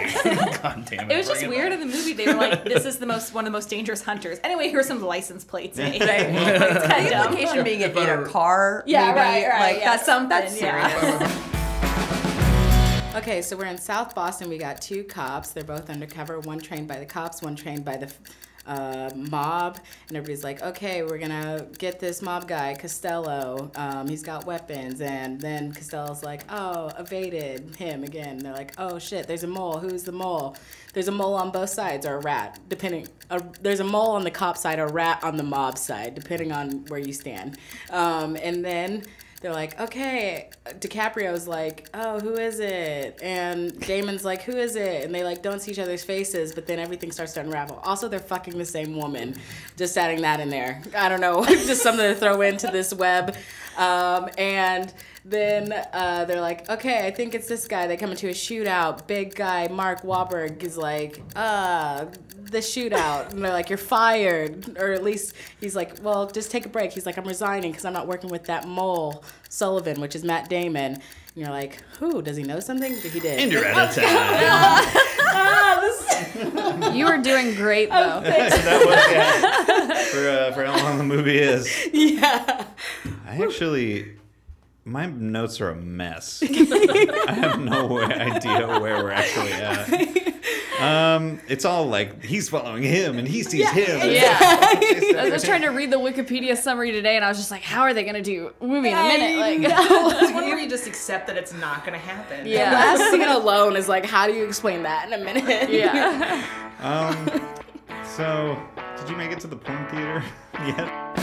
God damn It It was just weird back. in the movie. They were like, "This is the most one of the most dangerous hunters." Anyway, here's some license plates. And Right. it's kind of The dumb. implication being it in a car. Yeah, maybe, right, right. Like yeah, that's something. That's yeah. serious. Okay, so we're in South Boston. We got two cops. They're both undercover. One trained by the cops, one trained by the uh, mob. And everybody's like, okay, we're gonna get this mob guy, Costello. Um, he's got weapons. And then Costello's like, oh, evaded him again. they're like, oh shit, there's a mole. Who's the mole? There's a mole on both sides, or a rat, depending. A, there's a mole on the cop side, a rat on the mob side, depending on where you stand. Um, and then they're like, okay. DiCaprio's like, oh, who is it? And Damon's like, who is it? And they like don't see each other's faces, but then everything starts to unravel. Also, they're fucking the same woman. Just adding that in there. I don't know, just something to throw into this web. Um, and then uh, they're like, okay, I think it's this guy. They come into a shootout. Big guy, Mark Wahlberg, is like, uh, the shootout. And they're like, you're fired. Or at least he's like, well, just take a break. He's like, I'm resigning because I'm not working with that mole, Sullivan, which is Matt Damon. And you're like, who? Does he know something? He did. And you're out of time. You were doing great though. that was yeah. For uh, for how long the movie is. Yeah. I actually, my notes are a mess. I have no idea where we're actually at. Um, it's all like he's following him and he sees him. and- Yeah. I was trying to read the Wikipedia summary today, and I was just like, "How are they gonna do movie in a minute?" Like, It's one where you just accept that it's not gonna happen. Yeah. The last scene alone is like, how do you explain that in a minute? Yeah. Um, so did you make it to the porn theater yet?